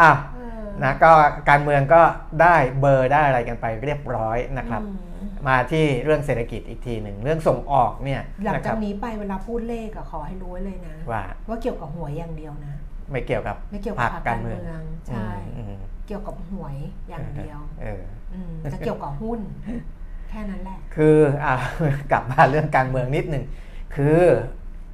S3: อ้าว
S2: เออ
S3: นะก็การเมืองก็ได้เบอร์ได้อะไรกันไปเรียบร้อยนะครับ
S2: อืม
S3: มาที่เรื่องเศรษฐกิจอีกทีหนึ่งเรื่องส่งออกเนี่ย
S2: หลัง
S3: นะค
S2: จา
S3: รั
S2: ก
S3: บ
S2: นี้ไปเวลาพูดเลขอะขอให้รู้ไว้เลยนะ
S3: ว่า
S2: ว่าเกี่ยวกับหวยอย่างเดียวนะ
S3: ไม่เกี่ยวกับ
S2: ไม่เกี่ยวกับ
S3: พรรค
S2: พรรค
S3: กา
S2: การร
S3: เมื
S2: เมื
S3: อง
S2: องใช่
S3: อืม
S2: เกี่ยวกับหวยอย่างเดียว
S3: เออ
S2: อืมจะเกี่ยวกับหุ้น แค่นั้นแหละ
S3: คืออะกลับมาเรื่องการเมืองนิดหนึ่งคือ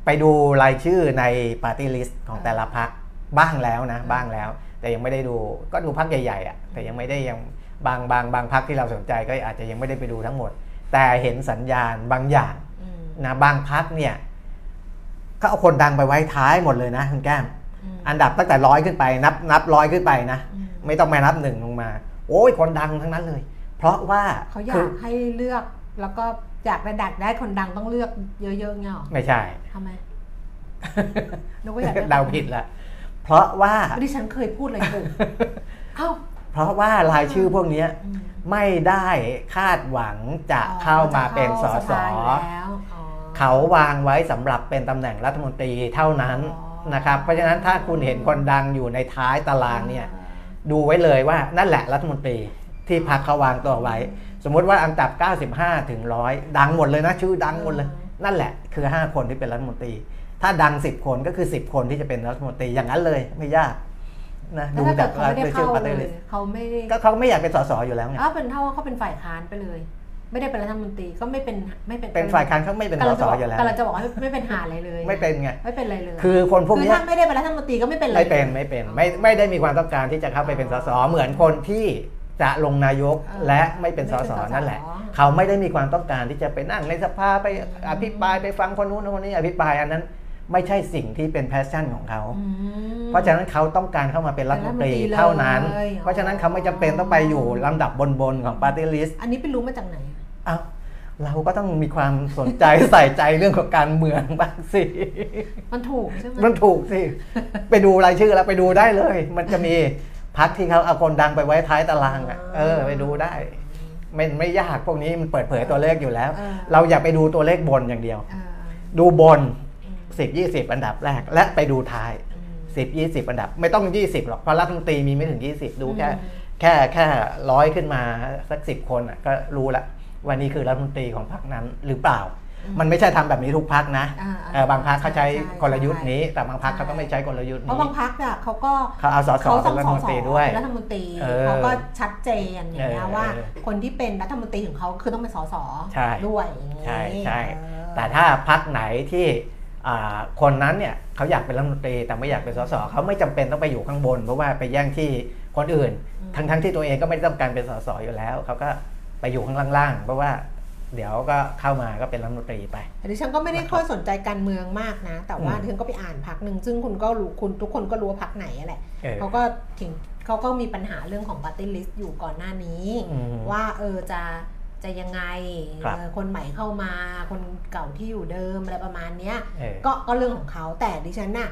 S3: ไปดูรายชื่อในปาร์ตี้ลิสต์ของแต่ละพรรคบ้างแล้วนะบ้างแล้ว แต่ยังไม่ได้ดูก็ดูพรรคใหญ่ๆอะแต่ยังไม่ได้ยังบางบางบางพรรคที่เราสนใจก็อาจจะยังไม่ได้ไปดูทั้งหมด แต่เห็นสัญญาณบางอย่าง
S2: อืม
S3: นะบางพักเนี่ยก็เอาคนดังไปไว้ท้ายหมดเลยนะคุณแก้ม
S2: อืม
S3: อันดับตั้งแต่ร้อยขึ้นไป นับนับร้อยขึ้นไปนะ
S2: อืม
S3: ไม่ต้องมานับหนึ่งลงมา โอ้ยคนดังทั้งนั้นเลย เพราะว่า
S2: เขาอยา
S3: คื
S2: กให้เลือกแล้วก็อยากระดักได้คนดังต้องเลือกเยอะๆเงี้ยหรอ
S3: ไม่ใช่
S2: ทำไมนึกว่าอยากได้
S3: เดาผิดละ เพราะว่า
S2: ดิฉันเคยพูดอะไรถูกเอ้า
S3: เพราะว่ารายชื่อพวกเนี้ย
S2: อืม
S3: ไม่ได้คาดหวังจะเข้ามาเป็นส
S2: จะ
S3: ส
S2: เข้าภาอยู่แล้วอ๋อ
S3: เขาวางไว้สำหรับเป็นตำแหน่งรัฐมนตรีเท่านั้น
S2: อ๋อ
S3: นะครับ เพราะฉะนั้นถ้าคุณเห็นคนดังอยู่ในท้ายตารางเนี่ยดูไว้เลยว่านั่นแหละรัฐมนตรีที่พักเขาวางตัวไว้ สมมุติว่าอันดับ 95 ถึง 100 ดังหมดเลยนะชื่อดังหมดเลย นั่นแหละคือ 5 คนที่เป็นรัฐมนตรี ถ้าดัง 10 คนก็คือ 10 คนที่จะเป็นรัฐมนตรีอย่างนั้นเลยไม่ยากนะ
S2: แล้ว
S3: ดู
S2: ถ้า
S3: จา
S2: เกิ
S3: ก
S2: ดเขาไม่ได้
S3: รายชื่
S2: เข้า
S3: อปาร์
S2: เล
S3: ตี้
S2: ย
S3: ลิส
S2: เขาไม่ได้
S3: ก็เขาไม่อยากเป็นสสอยู่แล้วไง
S2: อ้าวเป็นเท่าว่าเขาเป็นฝ่ายค้านไปเลย ไม่ได้เป็นรัฐมนตรีก็ไม่เป็นไม่เป็น
S3: เป็นฝ่ายค้านเขาไม่เป็นส
S2: กำลัง
S3: ส
S2: จะบอก
S3: อยู่แล้ว
S2: กำลังจะบอกว่าไม่เป็นหาอะไรเลย
S3: ไม่เป็นไง
S2: ไม่เป็นอะไรเลย
S3: คือคนพวก
S2: คือ
S3: เนี้ย
S2: ถ้าไม่ได้เป็นรัฐมนตรีก็ไม่เป็นอะไร
S3: ไม่เป็น
S2: ลย
S3: ไม่เป็นไม่ไม่ได้มีความต้องการที่จะเข้าไปเป็นสสเหมือนคนที่จะลงนายก
S2: เออ
S3: และไม่เป็นส
S2: ไม่เป็น
S3: ส
S2: สส
S3: นั่นแหละ เขาไม่ได้มีความต้องการที่จะไปนั่งในสภาไปอภิปรายไปฟังคนนู้นคนนี้อภิปรายอันนั้น ไม่ใช่สิ่งที่เป็น passion ของเขา
S2: อืม
S3: เพราะฉะนั้นเขาต้องการเข้ามาเป็นรัฐมนตรี
S2: เป็นรัฐมนตรีเลย
S3: เท่านั้น
S2: อ๋อ
S3: เพราะฉะนั้นเขาไม่จำเป็นต้องไปอยู่ลำดับบนๆของปาร์ตี้ลิสต์
S2: อันนี้ไปรู้มาจากไหน
S3: อ้าวเราก็ต้องมีความสนใจใส่ใจเรื่องของการเมืองบ้างสิ
S2: มันถูกใช่ไหม
S3: มันถูกสิ ไปดูรายชื่อแล้วไปดูได้เลย มันจะมีพรรคที่เขาเอาคนดังไปไว้ท้ายตารางอะ เออ ไปดูได้ไม่ไม่ยากพวกนี้มันเปิดเผยตัวเลขอยู่แล้ว เราอย่าไปดูตัวเลขบนอย่างเดียว
S2: เออ
S3: ดูบน
S2: อืม
S3: 10 20 อันดับแรก และไปดูท้าย
S2: อืม
S3: 10 20 อันดับ ไม่ต้อง 20 หรอกเพราะรัฐมนตรีมีไม่ถึง 20 ดูแค่
S2: อืม
S3: แค่แค่ร้อยขึ้นมาสักสิบคนอะก็รู้ละว่านี่คือรัฐมนตรีของพรรคนั้นหรือเปล่า มันไม่ใช่ทำแบบนี้ทุกพรรคนะ
S2: อ่า
S3: เออบางพรรคเขาใช้
S2: ใช่
S3: กลยุทธ์นี้ แต่บางพรรค
S2: ใช่
S3: เขาก็ไม่ใช้กลยุทธ์
S2: เพราะ
S3: นี้
S2: บางพักเนี่ยเขาก็
S3: เขาเอาสส
S2: เขา
S3: เป็นรัฐมนตรีด้วย
S2: เป็นรัฐมนตรี
S3: เออ
S2: เขาก็ชัดเจนอย่างเงี้ย
S3: เออ
S2: ว่า คนที่เป็นรัฐมนตรีของเขาคือต้องเป็นสส
S3: ใช่
S2: ด้วยอย่างงี้
S3: ใช่ใช่
S2: เออ
S3: แต่ถ้าพรรคไหนที่อ่า คนนั้นเนี่ยเขาอยากเป็นรัฐมนตรีแต่ไม่อยากเป็นสสเขาไม่จำเป็นต้องไปอยู่ข้างบน เพราะว่าไปแย่งที่คนอื่น ทั้งทั้งที่ตัวเองก็ไม่ได้ต้องการเป็นสสอยู่แล้วเขาก็ไปอยู่ข้างล่างๆเพราะว่าเดี๋ยวก็เข้ามาก็เป็นรัฐมนตรีไป
S2: แต่ดิฉันก็ไม่ได้ค่อยสนใจการเมืองมากนะ แต่ว่า
S3: อืม
S2: ดิฉันก็ไปอ่านพักหนึ่งซึ่งคุณก็รู้คุณทุกคนก็รู้ว่าพักไหนอะแหละ
S3: เออ
S2: เขาก็ถึงเขาก็มีปัญหาเรื่องของปาร์ตี้ลิสต์อยู่ก่อนหน้านี้
S3: อืม
S2: ว่าเออจะ จะยังไง
S3: ครับ
S2: เออคนใหม่เข้ามาคนเก่าที่อยู่เดิมอะไรประมาณเนี้ย
S3: เออ
S2: ก็ก็เรื่องของเขาแต่ดิฉันน่ะ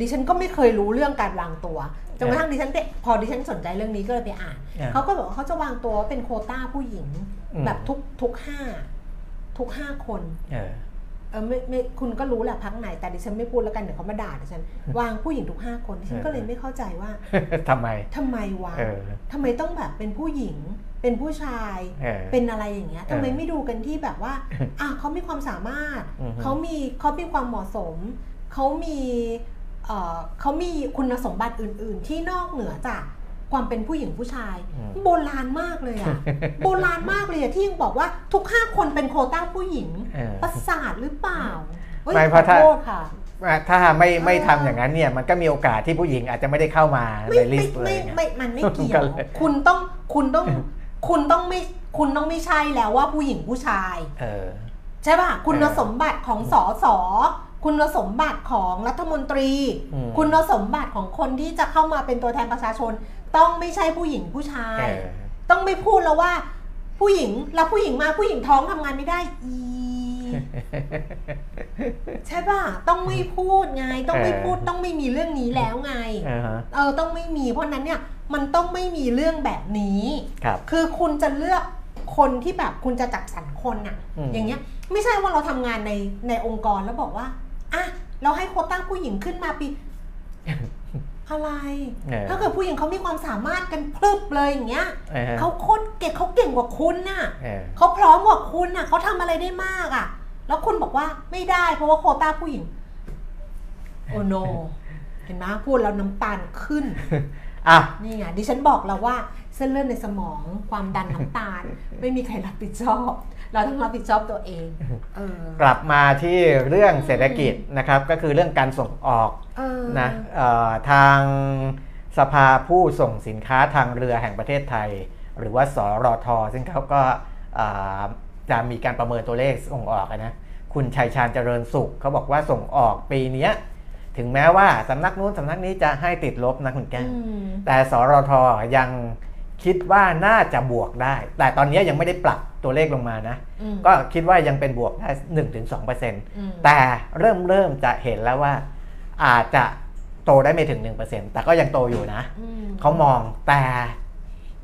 S2: ดิฉันก็ไม่เคยรู้เรื่องการวางตัวจนกระทั่งดิฉันไปพอดิฉันสนใจเรื่องนี้ก็เลยไปอ่าน
S3: อ่า
S2: เขาก็บอกว่าเขาจะวางตัวว่าเป็นโควต้าผู้หญิง
S3: อืม
S2: แบบทุกทุกห้าทุกห้าคน
S3: เออ
S2: เออไม่ไม่คุณก็รู้แหละพรรคไหน แต่ดิฉันไม่พูดแล้วกันเดี๋ยวเขามาด่าดิฉันวางผู้หญิงทุกห้าคนดิฉันก็เลยไม่เข้าใจว่า
S3: ทำไม
S2: ทำไมวะ
S3: เออ
S2: ทำไมต้องแบบเป็นผู้หญิง เป็นผู้ชาย
S3: เออ
S2: เป็นอะไรอย่างเงี้ย
S3: เออ
S2: ทำไมไม่ดูกันที่แบบว่าอะเขามีความสามารถ
S3: อือฮึ
S2: เขามีเขามีความเหมาะสมเขามีเอ่อเขามีคุณสมบัติอื่น ๆ ที่นอกเหนือจาก ความเป็นผู้หญิงผู้ชาย
S3: อืม
S2: โบราณมากเลยอะโบราณมากเลยอะที่ยังบอกว่าทุกห้าคนเป็นโควต้าผู้หญิง
S3: เออ
S2: ประสาทหรือเปล่าเอ้ย
S3: ไม่
S2: ข
S3: เพ
S2: อ
S3: ราะถ้า
S2: โทษค่ะ
S3: ถ้าไม่ไม่
S2: เออ
S3: ทำอย่างนั้นเนี่ยมันก็มีโอกาสที่ผู้หญิงอาจจะไม่ได้เข้ามา
S2: ไม่
S3: ในลิ
S2: ไม่
S3: สต์เล
S2: ไม่
S3: ยไง
S2: ไม่มันไม่เกี่ย
S3: ก็
S2: ว
S3: เลย
S2: คุณต้องคุณต้องคุณต้องไม่คุณต้องไม่ใช่แล้วว่าผู้หญิงผู้ชาย
S3: เออ
S2: ใช่ป่ะคุณ
S3: เออ
S2: สมบัติของสอสอคุณสมบัติของรัฐมนตรี
S3: อืม
S2: คุณสมบัติของคนที่จะเข้ามาเป็นตัวแทนประชาชน ต้องไม่ใช่ผู้หญิงผู้ชาย
S3: เออ
S2: ต้องไม่พูดแล้วว่า ผู้หญิงแล้วผู้หญิงมาผู้หญิงท้องทำงานไม่ได้อีใช่ป่ะต้องไม่พูดไง ต้องไม่พูดต้องไม่มีเรื่องนี้แล้วไง
S3: อ่าฮะ
S2: เออต้องไม่มีเพราะฉะนั้นเนี่ยมันต้องไม่มีเรื่องแบบนี้
S3: ครับ
S2: คือคุณจะเลือกคนที่แบบคุณจะจัดสรรคนอะ
S3: อืม
S2: อย่างเงี้ย ไม่ใช่ว่าเราทำงานในในองค์กรแล้วบอกว่าอะเราให้โควต้าผู้หญิงขึ้นมาปี อะไร
S3: เออ
S2: ถ้าเกิดผู้หญิงเขามีความสามารถกันพรึบเลยอย่างเงี้ย
S3: อ่าฮะ
S2: เขาโคตรเก่งเขาเก่งกว่าคุณน่ะ
S3: เออ
S2: เขาพร้อมกว่าคุณน่ะเขาทำอะไรได้มากอะ แล้วคุณบอกว่าไม่ได้เพราะว่าโควต้าผู้หญิง โอโน เห็นไหมพูดแล้วน้ำตาลขึ้น
S3: อะ
S2: นี่ไงดิฉันบอกแล้วว่าเส้นเลือดในสมองความดันน้ำตาล ไม่มีใครรับผิดชอบ เราต้องรับผิดชอบตัวเองเออก
S3: ลับมาที่เรื่องเศรษฐกิจนะครับ ก็คือเรื่องการส่งออก
S2: เออ
S3: นะเอ่อทางสภาผู้ส่งสินค้าทางเรือแห่งประเทศไทย หรือว่าสรท ซึ่งเขาก็อ่าจะมีการประเมินตัวเลขส่งออกอะนะคุณชัยชาญเจริญสุขเขาบอกว่าส่งออกปีเนี้ยถึงแม้ว่าสำนักนู้นสำนักนี้จะให้ติดลบนะคุณแก้ว
S2: อืม
S3: แต่สรทยัง คิดว่าน่าจะบวกได้ แต่ตอนนี้ยังไม่ได้ปรับตัวเลขลงมานะ
S2: อืม
S3: ก็คิดว่ายังเป็นบวกได้ 1-2%
S2: อืม
S3: แต่เริ่มเริ่มจะเห็นแล้วว่า อาจจะโตได้ไม่ถึง 1%แต่ก็ยังโตอยู่นะ
S2: อืม
S3: เขามองแต่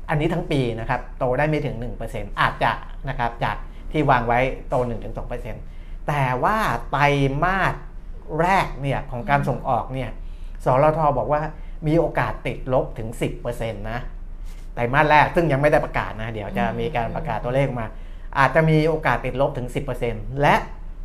S3: อันนี้ทั้งปีนะครับ โตได้ไม่ถึง 1%อาจจะนะครับจากที่วางไว้โต 1-2%แต่ว่าไตรมาสแรกเนี่ยของการส่งออกเนี่ยสรทบอกว่ามีโอกาสติดลบถึง 10%นะ ไตรมาสแรก ซึ่งยังไม่ได้ประกาศนะ เดี๋ยวจะมีการประกาศตัวเลขมา อาจจะมีโอกาสติดลบถึง 10%และ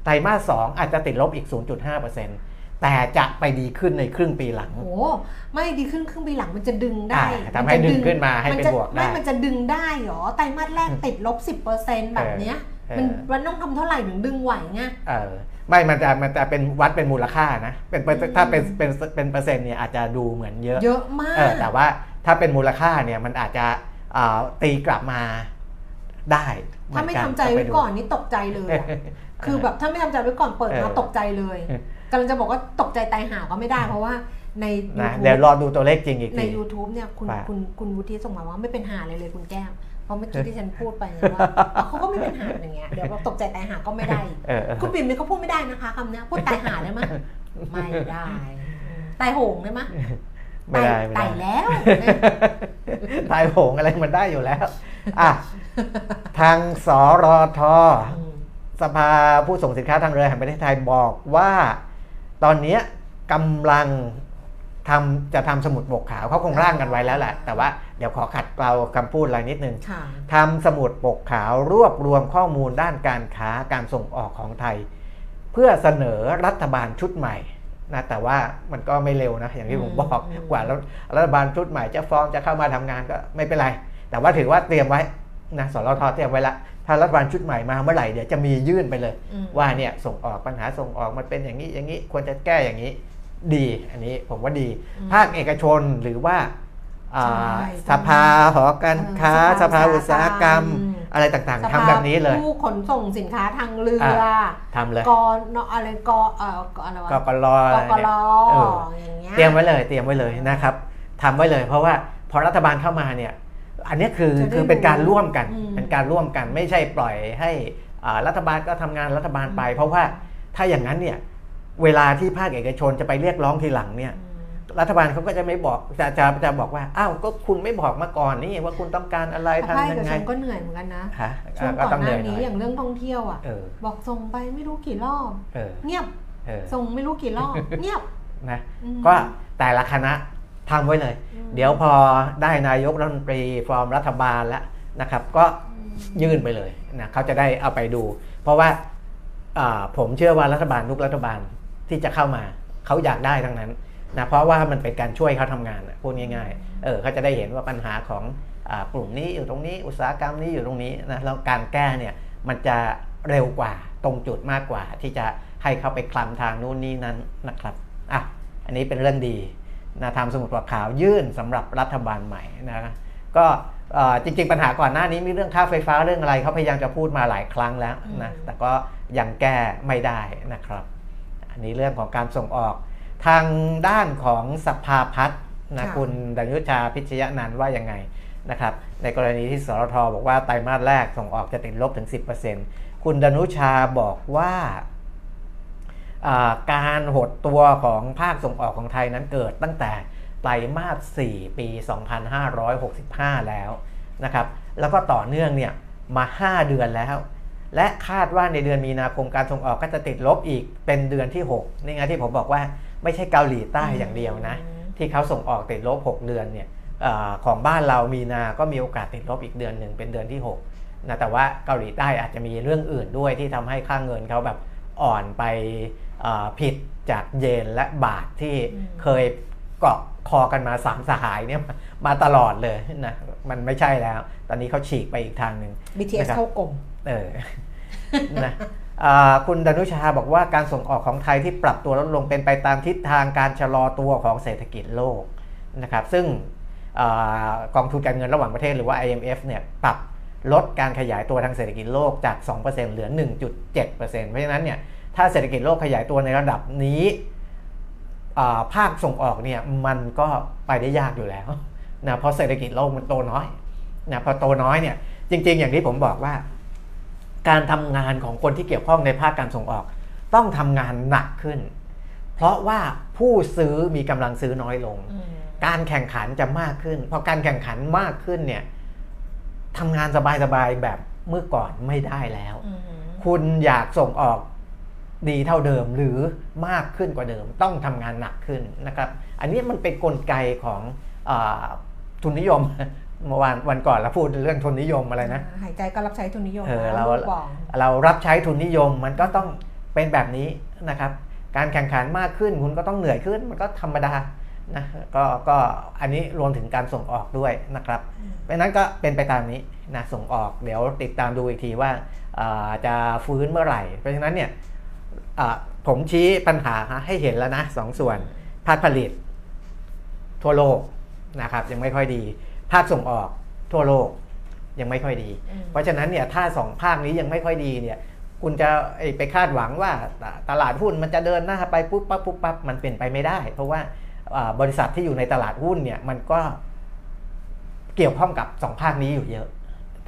S3: ไตรมาส 2 อาจจะติดลบอีก 0.5%แต่จะไปดีขึ้นในครึ่งปีหลัง
S2: โอ้ไม่ดีขึ้นครึ่งปีหลังมันจะดึงได้
S3: อ่าทำให้
S2: มัจะ
S3: ดึงขึ้นมาให้เป็น
S2: จะ
S3: บวกได้
S2: ไม่มันจะดึงได้เหรอไตรมาสแรกติดลบ 10%แบบเนี้ย
S3: เออ
S2: มันมันต้องทำเท่าไหร่ถึงดึงไหวไง
S3: เออ ไม่มันจะมันจะเป็นวัดเป็นมูลค่านะ เป็นเปอร์เซ็นต์ถ้าเป็นเป็นเป็นเปอร์เซ็นต์เนี่ยอาจจะดูเหมือนเยอะ
S2: เยอะมา
S3: เออกแต่ว่าถ้าเป็นมูลค่าเนี่ยมันอาจจะอ่าตีกลับมาได้
S2: ถ้าไม่
S3: เห
S2: ทำ
S3: นน
S2: ใจไว้
S3: งปดู
S2: ก่อนนี่ตกใจเลยอะคือแบบถ้าไม่ทำใจไว้ก่อนเปิดมา
S3: เออ
S2: ตกใจเลยกำลังจะบอกว่าตกใจตายห่าก็ไม่ได้เพราะว่าใน
S3: นะ
S2: YouTube
S3: เดี๋ยวรอดูตัวเลขจริงอีก
S2: ใน
S3: ที
S2: YouTube เนี่ยคุณ
S3: ว่า
S2: คุณคุณวุฒิส่งมาว่าไม่เป็นหาเลยเลยคุณแก้ม เพราะเมื่อกี้ที่ฉันพูดไปไงว่าอ๋อเขาก็ไม่เป็นหาอย่างเงี้ยเดี๋ยวเราตกใจตายหาก็ไม่ได้อีก
S3: เออเออ
S2: คุณปิ่มนี่เขาพูดไม่ได้นะคะคำเนี้ยพูดตายหาได้ไหมไม่ได้ตายโหงได้ไหม
S3: ไม่ได้ไม่
S2: ตาย
S3: ได้
S2: แล้วเนี่ย
S3: ตายโหงอะไรมันได้อยู่แล้วอะทางสรท
S2: อืม
S3: สภาผู้ส่งสินค้าทางเรือแห่งประเทศไทยบอกว่า ตอนเนี้ยกำลังทำจะทำสมุดบกขาวเขาคงร่างกันไว้แล้วแหละแต่ว่า เดี๋ยวขอขัดเกลาคำพูดอะไรนิดนึง
S2: ค่ะ
S3: ทำสมุดปกขาวรวบรวมข้อมูลด้านการค้าการส่งออกของไทย เพื่อเสนอรัฐบาลชุดใหม่นะแต่ว่ามันก็ไม่เร็วนะอย่างที่ผมบอก
S2: อืม
S3: กว่าแล้วรัฐบาลชุดใหม่จะฟอร์มจะเข้ามาทำงานก็ไม่เป็นไร แต่ว่าถือว่าเตรียมไว้นะสรทเตรียมไว้ละถ้ารัฐบาลชุดใหม่มาเมื่อไหร่เดี๋ยวจะมียื่นไปเลย
S2: อืม
S3: ว่าเนี่ยส่งออกปัญหาส่งออกมันเป็นอย่างนี้อย่างนี้ควรจะแก้อย่างนี้ ดีอันนี้ผมว่าดี
S2: อืม
S3: ภาคเอกชนหรือว่าอ่า
S2: ใช่
S3: สภาหอการค้า
S2: เออ
S3: สภาอุตสาหกรรม
S2: อืม
S3: อะไรต่าง
S2: ส
S3: ๆ
S2: ภา
S3: ทำแบบนี้เลย
S2: ผู้ขนส่งสินค้าทางเรือ
S3: ทำเลย
S2: กนอะไรกเอ่อกอะไรวะ
S3: กกร
S2: ก
S3: อะไร
S2: ก
S3: เนี่ย
S2: ล
S3: เออ
S2: อย่างเงี้ย
S3: เตรียมไว้เลยเตรียมไว้เลยนะครับทำไว้เลย เพราะว่าพอรัฐบาลเข้ามาเนี่ยอันนี้คือ
S2: จะได้
S3: คือเป็นการร่วมกัน
S2: อืม
S3: เป็นการร่วมกันไม่ใช่ปล่อยให้อ่ารัฐบาลก็ทำงานรัฐบาลไป
S2: อืม
S3: เพราะว่าถ้าอย่างนั้นเนี่ยเวลาที่ภาคเอกชนจะไปเรียกร้องทีหลังเนี่ย
S2: อืม
S3: รัฐบาลเขาก็จะไม่บอกจะจะจะบอกว่าอ้าวก็คุณไม่บอกมาก่อนนี่ว่าคุณต้องการอะไร
S2: ภาค
S3: ทำ
S2: เอ
S3: ยั
S2: ก
S3: ง
S2: ช
S3: ไง
S2: นก็เหนื่อยเหมือนกันนะ
S3: ฮะ
S2: ช่วง
S3: ก็
S2: ก่อน
S3: ต้อง
S2: ห
S3: เหนื่
S2: น้า
S3: อยหน่
S2: นี้
S3: อย
S2: อย่างเรื่องท่องเที่ยวอะ
S3: เออ
S2: บอกส่งไปไม่รู้กี่รอบ
S3: เออ
S2: เงียบ
S3: เออ
S2: ส่งไม่รู้กี่รอบเงียบ
S3: นะ
S2: อืม
S3: ก็แต่ละคณะทำไว้เลย
S2: อืม
S3: เดี๋ยวพอได้นายกรัฐมนตรีฟอร์มรัฐบาลแล้วนะครับ ก็ยื่นไปเลยนะเขาจะได้เอาไปดู เพราะว่าอ่าผมเชื่อว่ารัฐบาลทุกรัฐบาลที่จะเข้ามาเขาอยากได้ทั้งนั้น นะเพราะว่ามันเป็นการช่วยเขาทำงานพูดง่ายๆเออเขาจะได้เห็นว่าปัญหาของอกลุ่มนี้อยู่ตรงนี้อุตสาหกรรมนี้อยู่ตรงนี้นะแล้วการแก้เนี่ยมันจะเร็วกว่าตรงจุดมากกว่า ที่จะให้เขาไปคลำทางนู่นนี่นั้นนะครับอะอันนี้เป็นเรื่องดีนะทำสมุดปกขาวยื่นสำหรับรัฐบาลใหม่นะก็จริง ๆ ปัญหาก่อนหน้านี้มีเรื่องค่าไฟฟ้าเรื่องอะไรเขาพยายามจะพูดมาหลายครั้งแล้วนะแต่ก็ยังแก้ไม่ได้นะครับ อันนี้เรื่องของการส่งออก ทางด้านของสภาพัฒน์นะ
S2: ค่ะ
S3: คุณดนุชาพิชยะนันท์ว่ายังไงนะครับในกรณีที่สรทบอกว่าไตรมาสแรกส่งออกจะติดลบถึง 10%คุณดนุชาบอกว่าอ่าการหดตัวของภาคส่งออกของไทยนั้นเกิดตั้งแต่ไตรมาส 4 ปี 2565 แล้วนะครับแล้วก็ต่อเนื่องเนี่ยมา 5 เดือนแล้ว และคาดว่าในเดือนมีนาคมการส่งออกก็จะติดลบอีกเป็นเดือนที่ 6 นี่ไงที่ผมบอกว่า ไม่ใช่เกาหลีใต้อย่างเดียวนะ ที่เขาส่งออกติดลบ 6 เดือนเนี่ยเออของบ้านเรามีนา ก็มีโอกาสติดลบอีกเดือนหนึ่งเป็นเดือนที่6นะแต่ว่าเกาหลีใต้อาจจะมีเรื่องอื่นด้วยที่ทำให้ค่าเงินเขาแบบอ่อนไปเอ่อผิดจากเยนและบาทที่
S2: อืม
S3: เคยเกาะคอกันมาสามสหายเนี่ยมาตลอดเลยนะมันไม่ใช่แล้ว ตอนนี้เขาฉีกไปอีกทางหนึ่ง
S2: BTS
S3: นะครับ
S2: เข้ากลม
S3: เออนะอ่า คุณดนุชาบอกว่าการส่งออกของไทยที่ปรับตัวลดลงเป็นไปตามทิศทางการชะลอตัวของเศรษฐกิจโลกนะครับซึ่งอกองทุนการเงินระหว่างประเทศหรือว่า IMF เนี่ยปรับลดการขยายตัวทางเศรษฐกิจโลกจาก 2%เหลือ 1.7%เพราะฉะนั้นเนี่ยถ้าเศรษฐกิจโลกขยายตัวในระดับนี้ภาคส่งออกเนี่ยมันก็ไปได้ยากอยู่แล้วนะเพราะเศรษฐกิจโลกมันโตน้อยนะพอโตน้อยเนี่ยจริง ๆ อย่างที่ผมบอกว่า การทำงานของคนที่เกี่ยวข้องในภาคการส่งออก ต้องทำงานหนักขึ้น เพราะว่าผู้ซื้อมีกำลังซื้อน้อยลง การแข่งขันจะมากขึ้นพอการแข่งขันมากขึ้นเนี่ยทำงานสบายๆแบบเมื่อก่อนไม่ได้แล้ว คุณอยากส่งออกดีเท่าเดิมหรือมากขึ้นกว่าเดิม ต้องทำงานหนักขึ้นนะครับ อันนี้มันเป็นนกลไกของอาทุนนิยม เมื่อวานวันก่อนเราพูดเรื่องทุนนิยมอะไรนะ
S2: หายใจก็รับใช้ทุนนิยม
S3: เออ
S2: นะ
S3: เรา
S2: ลูกบอก
S3: เรารับใช้ทุนนิยมมันก็ต้องเป็นแบบนี้นะครับ การแข่งขันมากขึ้นคุณก็ต้องเหนื่อยขึ้นมันก็ธรรมดานะก็ก็อันนี้รวมถึงการส่งออกด้วยนะครับเพราะฉะนั้นก็เป็นไปตามนี้นะส่งออกเดี๋ยวติดตามดูอีกทีว่าอ่าจะฟื้นเมื่อไหร่ เพราะฉะนั้นเนี่ยอ่าผมชี้ปัญหาให้เห็นแล้วนะสองส่วนภาคผลิตทั่วโลกนะครับยังไม่ค่อยดี ภาคส่งออกทั่วโลกยังไม่ค่อยดี
S2: อืม
S3: เพราะฉะนั้นเนี่ยถ้าสองภาคนี้ยังไม่ค่อยดีเนี่ยคุณจะไอ้ไปคาดหวังว่าตตลาดหุ้นมันจะเดินหน้าไปปุ๊บปั๊บปุ๊บปั๊บมันเป็นไปไม่ได้ เพราะว่าอ่าบริษัทที่อยู่ในตลาดหุ้นเนี่ยมันก็เกี่ยวข้องกับสองภาคนี้อยู่เยอะ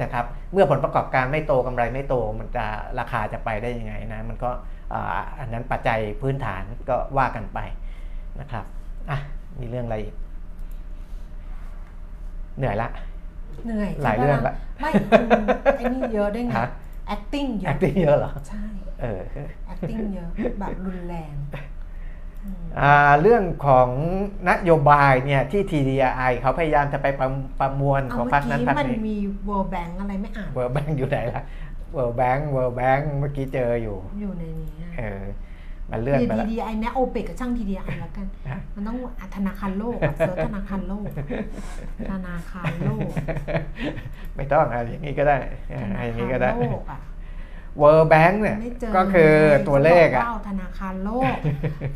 S3: นะครับเมื่อผลประกอบการไม่โตกำไรไม่โตมันจะราคาจะไปได้ยังไงนะมันก็อ่าอันนั้นปัจจัยพื้นฐานก็ว่ากันไปนะครับอะมีเรื่องอะไรอีก เหนื่อยละ
S2: เหนื่อย
S3: หลายเรื่องละ
S2: ไม่คุณไอ้นี่เยอะได้วยไง
S3: ฮะ
S2: acting เยอะ
S3: acting เยอะเหรอ
S2: ใช่
S3: เออ
S2: acting เยอะแบบรุนแรงอืม
S3: อ่าเรื่องของนโยบายเนี่ยที่ TDI เขาพยายามจะไปประประมวล
S2: เอา
S3: ของ
S2: เมื่
S3: พรร
S2: อ
S3: คนั้น
S2: กี้
S3: พรรค
S2: มัน
S3: นี้
S2: มี World Bank อะไรไม่อ่าน
S3: World Bank อยู่ไหนล่ะ World Bank World Bank เมื่อกี้เจออยู่
S2: อยู่ในนี้
S3: เออ มันเลื่อนไปแล้ว
S2: TDI เนี่ยโอเปกกับช่าง TDI แล้วกัน
S3: ฮะ
S2: มันต้องอะธนาคารโลกอะเซิร์ชธนาคารโลก ธนาคารโลก
S3: ไม่ต้องอะอย่างนี้ก็ได้อ่าอย่างนี้ก็ได้
S2: ธนาคารโลกอะ
S3: World Bank เนี่ย
S2: ไม่เจอ
S3: ก็คือ
S2: ไง
S3: ตัวเลขอะ
S2: ขาบอกว่าธนาคารโลก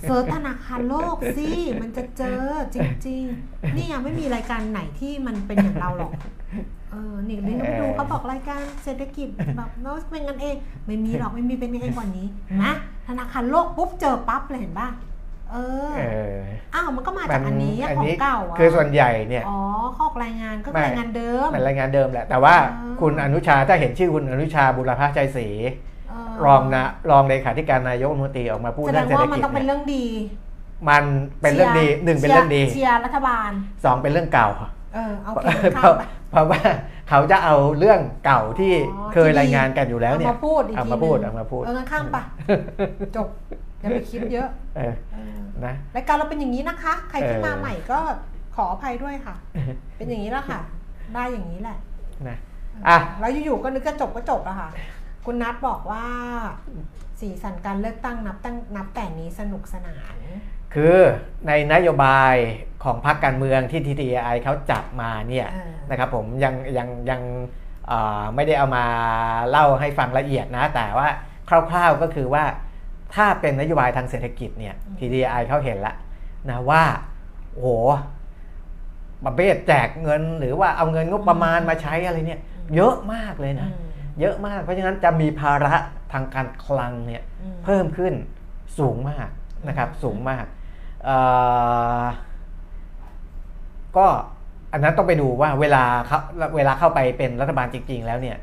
S2: เซิร์ชธนาคารโลกสิมันจะเจอจริง ๆ นี่ยังไม่มีรายการไหนที่มันเป็นอย่างเราหรอก เออนี่ลินไปดูเขาบอกรายการเศรษฐกิจแบบโน้ตเป็นกันเอง ไม่มีหรอกไม่มีเป็นกันเองกว่านี้นะธนาคารโลกปุ๊บเจอปั๊บเลยเห็นป่ะเออ
S3: เออ
S2: อ้าวมันก็มาจากอันนี้อะ
S3: อัน
S2: ของ
S3: นี้
S2: เก่าอะ
S3: คือส่วนใหญ่เนี่ย
S2: อ๋อข้อรายงานก็
S3: ไม่
S2: รายงานเดิม
S3: มันรายงานเดิมแหละแต่ว่า
S2: อ๋อ
S3: คุณอนุชาถ้าเห็นชื่อคุณอนุชาบุรพชัยศรี
S2: เออ
S3: รองนะรองเลขาธิการนายกรัฐมนตรีออกมาพูด
S2: แสด
S3: เรื่อง
S2: ง
S3: เศรษฐ
S2: ว่ามัน
S3: กิจ
S2: ต้องเป็น
S3: เนี่ย
S2: เรื่องดี
S3: มันเป็นเรื่องดีหนึ่งเป็นเรื่องดี
S2: เชียร์รัฐบาล
S3: สองเป็นเรื่องเก่า
S2: เออเอา
S3: เพ
S2: เขียนข้า
S3: ราะ
S2: มไป
S3: เพราะว่าเขาจะเอาเรื่องเก่าที่
S2: อ๋อ
S3: เคยรายงานกันอยู่แล้วเนี่ย
S2: เอามาพูดอีก
S3: เอา
S2: ที
S3: มาพูด
S2: หนึ่
S3: เอามาพูด
S2: เอองั้นข้ามไปจบอย่าไปคิดเยอะ
S3: เออ
S2: เออ
S3: นะ
S2: รายการเราเป็นอย่างนี้นะคะ ใครที่
S3: เออ
S2: มาใหม่ก็ขออภัยด้วยค่ะ เป็นอย่างนี้แล้วค่ะ ได้อย่างนี้แหละ
S3: นะอะ
S2: แล้วอยู่ๆก็นึกจะจบก็จบแล้วค่ะ คุณนัทบอกว่า สีสันการเลือกตั้งนับตั้งนับแต่นี้สนุกสนาน
S3: คือในนโยบายของพรรคการเมืองที่ TTI เขาจับมาเนี่ย
S2: เออ
S3: นะครับผมยังยังยังเอ่อไม่ได้เอามาเล่าให้ฟังละเอียดนะ แต่ว่าคร่าวๆก็คือว่าถ้าเป็นนโยบายทางเศรษฐกิจเนี่ย TDI เขาเห็นแล้วนะว่าโอ้โหประเภทแจกเงินหรือว่าเอาเงินงบประมาณมาใช้อะไรเนี่ยเยอะมากเลยนะ
S2: อืม
S3: เยอะมากเพราะฉะนั้นจะมีภาระทางการคลังเนี่ย
S2: อืม
S3: เพิ่มขึ้นสูงมากนะครับสูงมากเอ่อ ก็อันนั้นต้องไปดูว่าเวลาเขาเวลาเข้าไปเป็นรัฐบาลจริง ๆ แล้วเนี่ย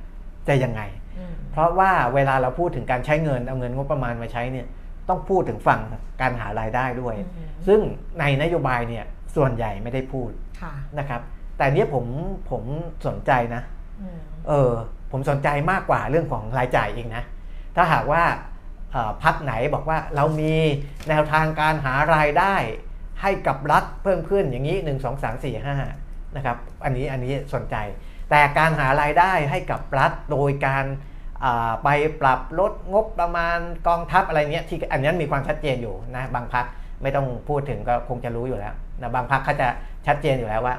S3: จะยังไง
S2: อืม
S3: เพราะว่าเวลาเราพูดถึงการใช้เงินเอาเงินงบประมาณมาใช้เนี่ยต้องพูดถึงฝั่งการหารายได้ด้วย
S2: อืม
S3: ซึ่งในนโยบายเนี่ยส่วนใหญ่ไม่ได้พูด
S2: ค่ะ
S3: นะครับ แต่เนี้ยผมผมสนใจนะ
S2: อืม
S3: เออผมสนใจมากกว่าเรื่องของรายจ่ายเองนะ ถ้าหากว่าเอ่อ พักไหนบอกว่าเรามีแนวทางการหารายได้ให้กับรัฐเพิ่มขึ้นอย่างนี้ 1 2 3 4 5นะครับอันนี้อันนี้สนใจ แต่การหารายได้ให้กับรัฐโดยการไปปรับลดงบประมาณกองทัพอะไรเงี้ยที่อันนั้นมีความชัดเจนอยู่นะบางพักไม่ต้องพูดถึงก็คงจะรู้อยู่แล้วนะบางพักเขาจะชัดเจนอยู่แล้วว่า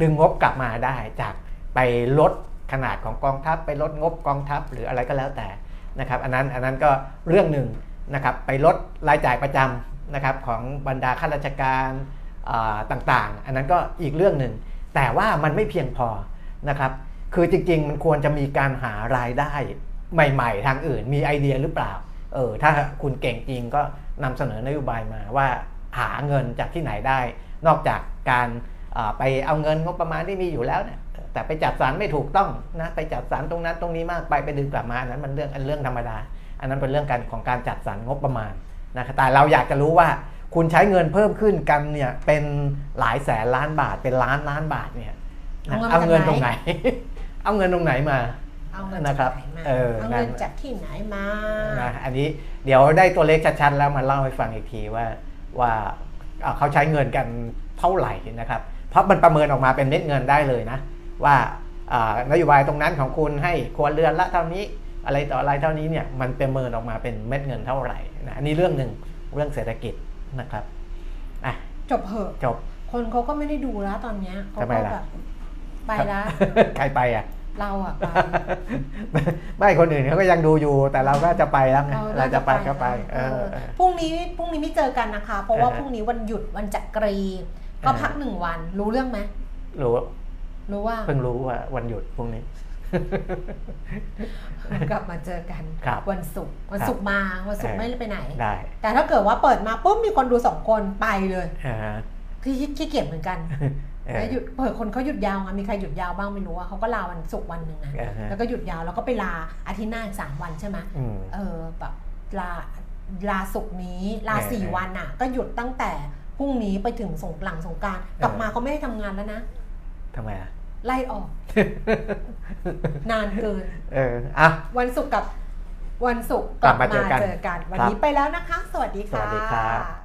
S3: ดึงงบกลับมาได้จากไปลดขนาดของกองทัพไปลดงบกองทัพหรืออะไรก็แล้วแต่ นะครับอันนั้นอันนั้นก็เรื่องหนึ่งนะครับไปลดรายจ่ายประจำนะครับของบรรดาข้าราชการต่างๆ อันนั้นก็อีกเรื่องหนึ่ง แต่ว่ามันไม่เพียงพอนะครับคือจริงๆ มันควรจะมีการหารายได้ใหม่ ๆ ทางอื่นมีไอเดียหรือเปล่าเออถ้าคุณเก่งจริงก็นำเสนอนโยบายมาว่าหาเงินจากที่ไหนได้ นอกจากการไปเอาเงินงบประมาณที่มีอยู่แล้วเนี่ย แต่ไปจัดสรรไม่ถูกต้องนะไปจัดสรรตรงนั้นตรงนี้มากไปไปดึงกลับมาอันนั้นมันเรื่องอันเรื่องธรรมดา อันนั้นเป็นเรื่องการของการจัดสรรงบประมาณนะครับแต่เราอยากจะรู้ว่าคุณใช้เงินเพิ่มขึ้นกันเนี่ยเป็นหลายแสนล้านบาทเป็นล้านล้านบาทเนี่ยนะ
S2: เอาเงิน
S3: เอาเงิน
S2: จาก
S3: ตรง
S2: ไห
S3: ไห
S2: น
S3: นเอาเงินตรงไหนมา
S2: เอาเงิน
S3: นะ
S2: จาก
S3: ครับ
S2: ไหนมา
S3: เออ
S2: เอา
S3: นั่
S2: เงิ
S3: น
S2: นจากที่ไหนมา
S3: นะอันนี้เดี๋ยวได้ตัวเลขชัดๆแล้วมาเล่าให้ฟังอีกทีว่าว่าเอ่อเขาใช้เงินกันเท่าไหร่นะครับ เพราะมันประเมินออกมาเป็นเม็ดเงินได้เลยนะ ว่าอ่านโยบายตรงนั้นของคุณให้ครัวเรือนละเท่านี้อะไรต่ออะไรเท่านี้เนี่ยมันประเมินออกมาเป็นเม็ดเงินเท่าไหร่นะอันนี้เรื่องหนึ่งเรื่องเศรษฐกิจนะครับอะ
S2: จบเหอะ
S3: จบ
S2: คนเขาก็ไม่ได้ดูแล้วตอนเนี้ยเขา
S3: ทำไม
S2: ก็
S3: ล่ะ
S2: แบบไปละ
S3: ใครไปอะ
S2: เราอะไป
S3: ไม่คนอื่นเขาก็ยังดูอยู่ แต่เราก็จะไปแล้วไงเราจะไปก็ไปเอ
S2: เอ
S3: อ
S2: อ
S3: เออ
S2: พรุ่งนี้พรุ่งนี้ไม่เจอกันนะคะ เพราะว่า
S3: อ่าฮะ
S2: พรุ่งนี้วันหยุดวันจักรี ก็
S3: อ่า
S2: พักหนึ่งวันรู้เรื่องไหม
S3: รู้
S2: รู้ว่า
S3: เพิ่งรู้ว่าวันหยุดพรุ่งนี้
S2: กลับมาเจอกัน
S3: ครับ
S2: วันศุกร์วัน
S3: ครับ
S2: ศุกร์มาวันศุกร์
S3: เออ
S2: ไม่ได้ไปไหน
S3: ได้
S2: แต่ถ้าเกิดว่าเปิดมาปุ๊บมีคนดูสองคนไปเลย
S3: อ่าฮะ
S2: คือขี้เกียจเหมือนกัน
S3: เออ
S2: แล้วหยุดเปิดคนเขาหยุดยาวไงมีใครหยุดยาวบ้างไม่รู้ว่าเขาก็ลาวันศุกร์วันหนึ่งนะ
S3: อ่าฮะ
S2: แล้วก็หยุดยาวแล้วก็ไปลาอาทิตย์หน้าอีกสามวันใช่ไหม
S3: อืม
S2: เออแบบลาลาศุกร์นี้ลา
S3: เออ
S2: สี่
S3: เออ
S2: วันอะ ก็หยุดตั้งแต่พรุ่งนี้ไปถึงสงหลังสงกรารกลับมาเขาไม่ให้ทำงานแล้วนะ
S3: ทำไมอะ
S2: ไล่ออก นานเกิน
S3: เอออะ
S2: วันศุกร์กับวันศุกร์
S3: กลับมาเจอกัน
S2: เจอกันวัน
S3: ครับ
S2: นี้ไปแล้วนะคะ สวัสดี
S3: ส
S2: ค่ะ
S3: วัสดีครับ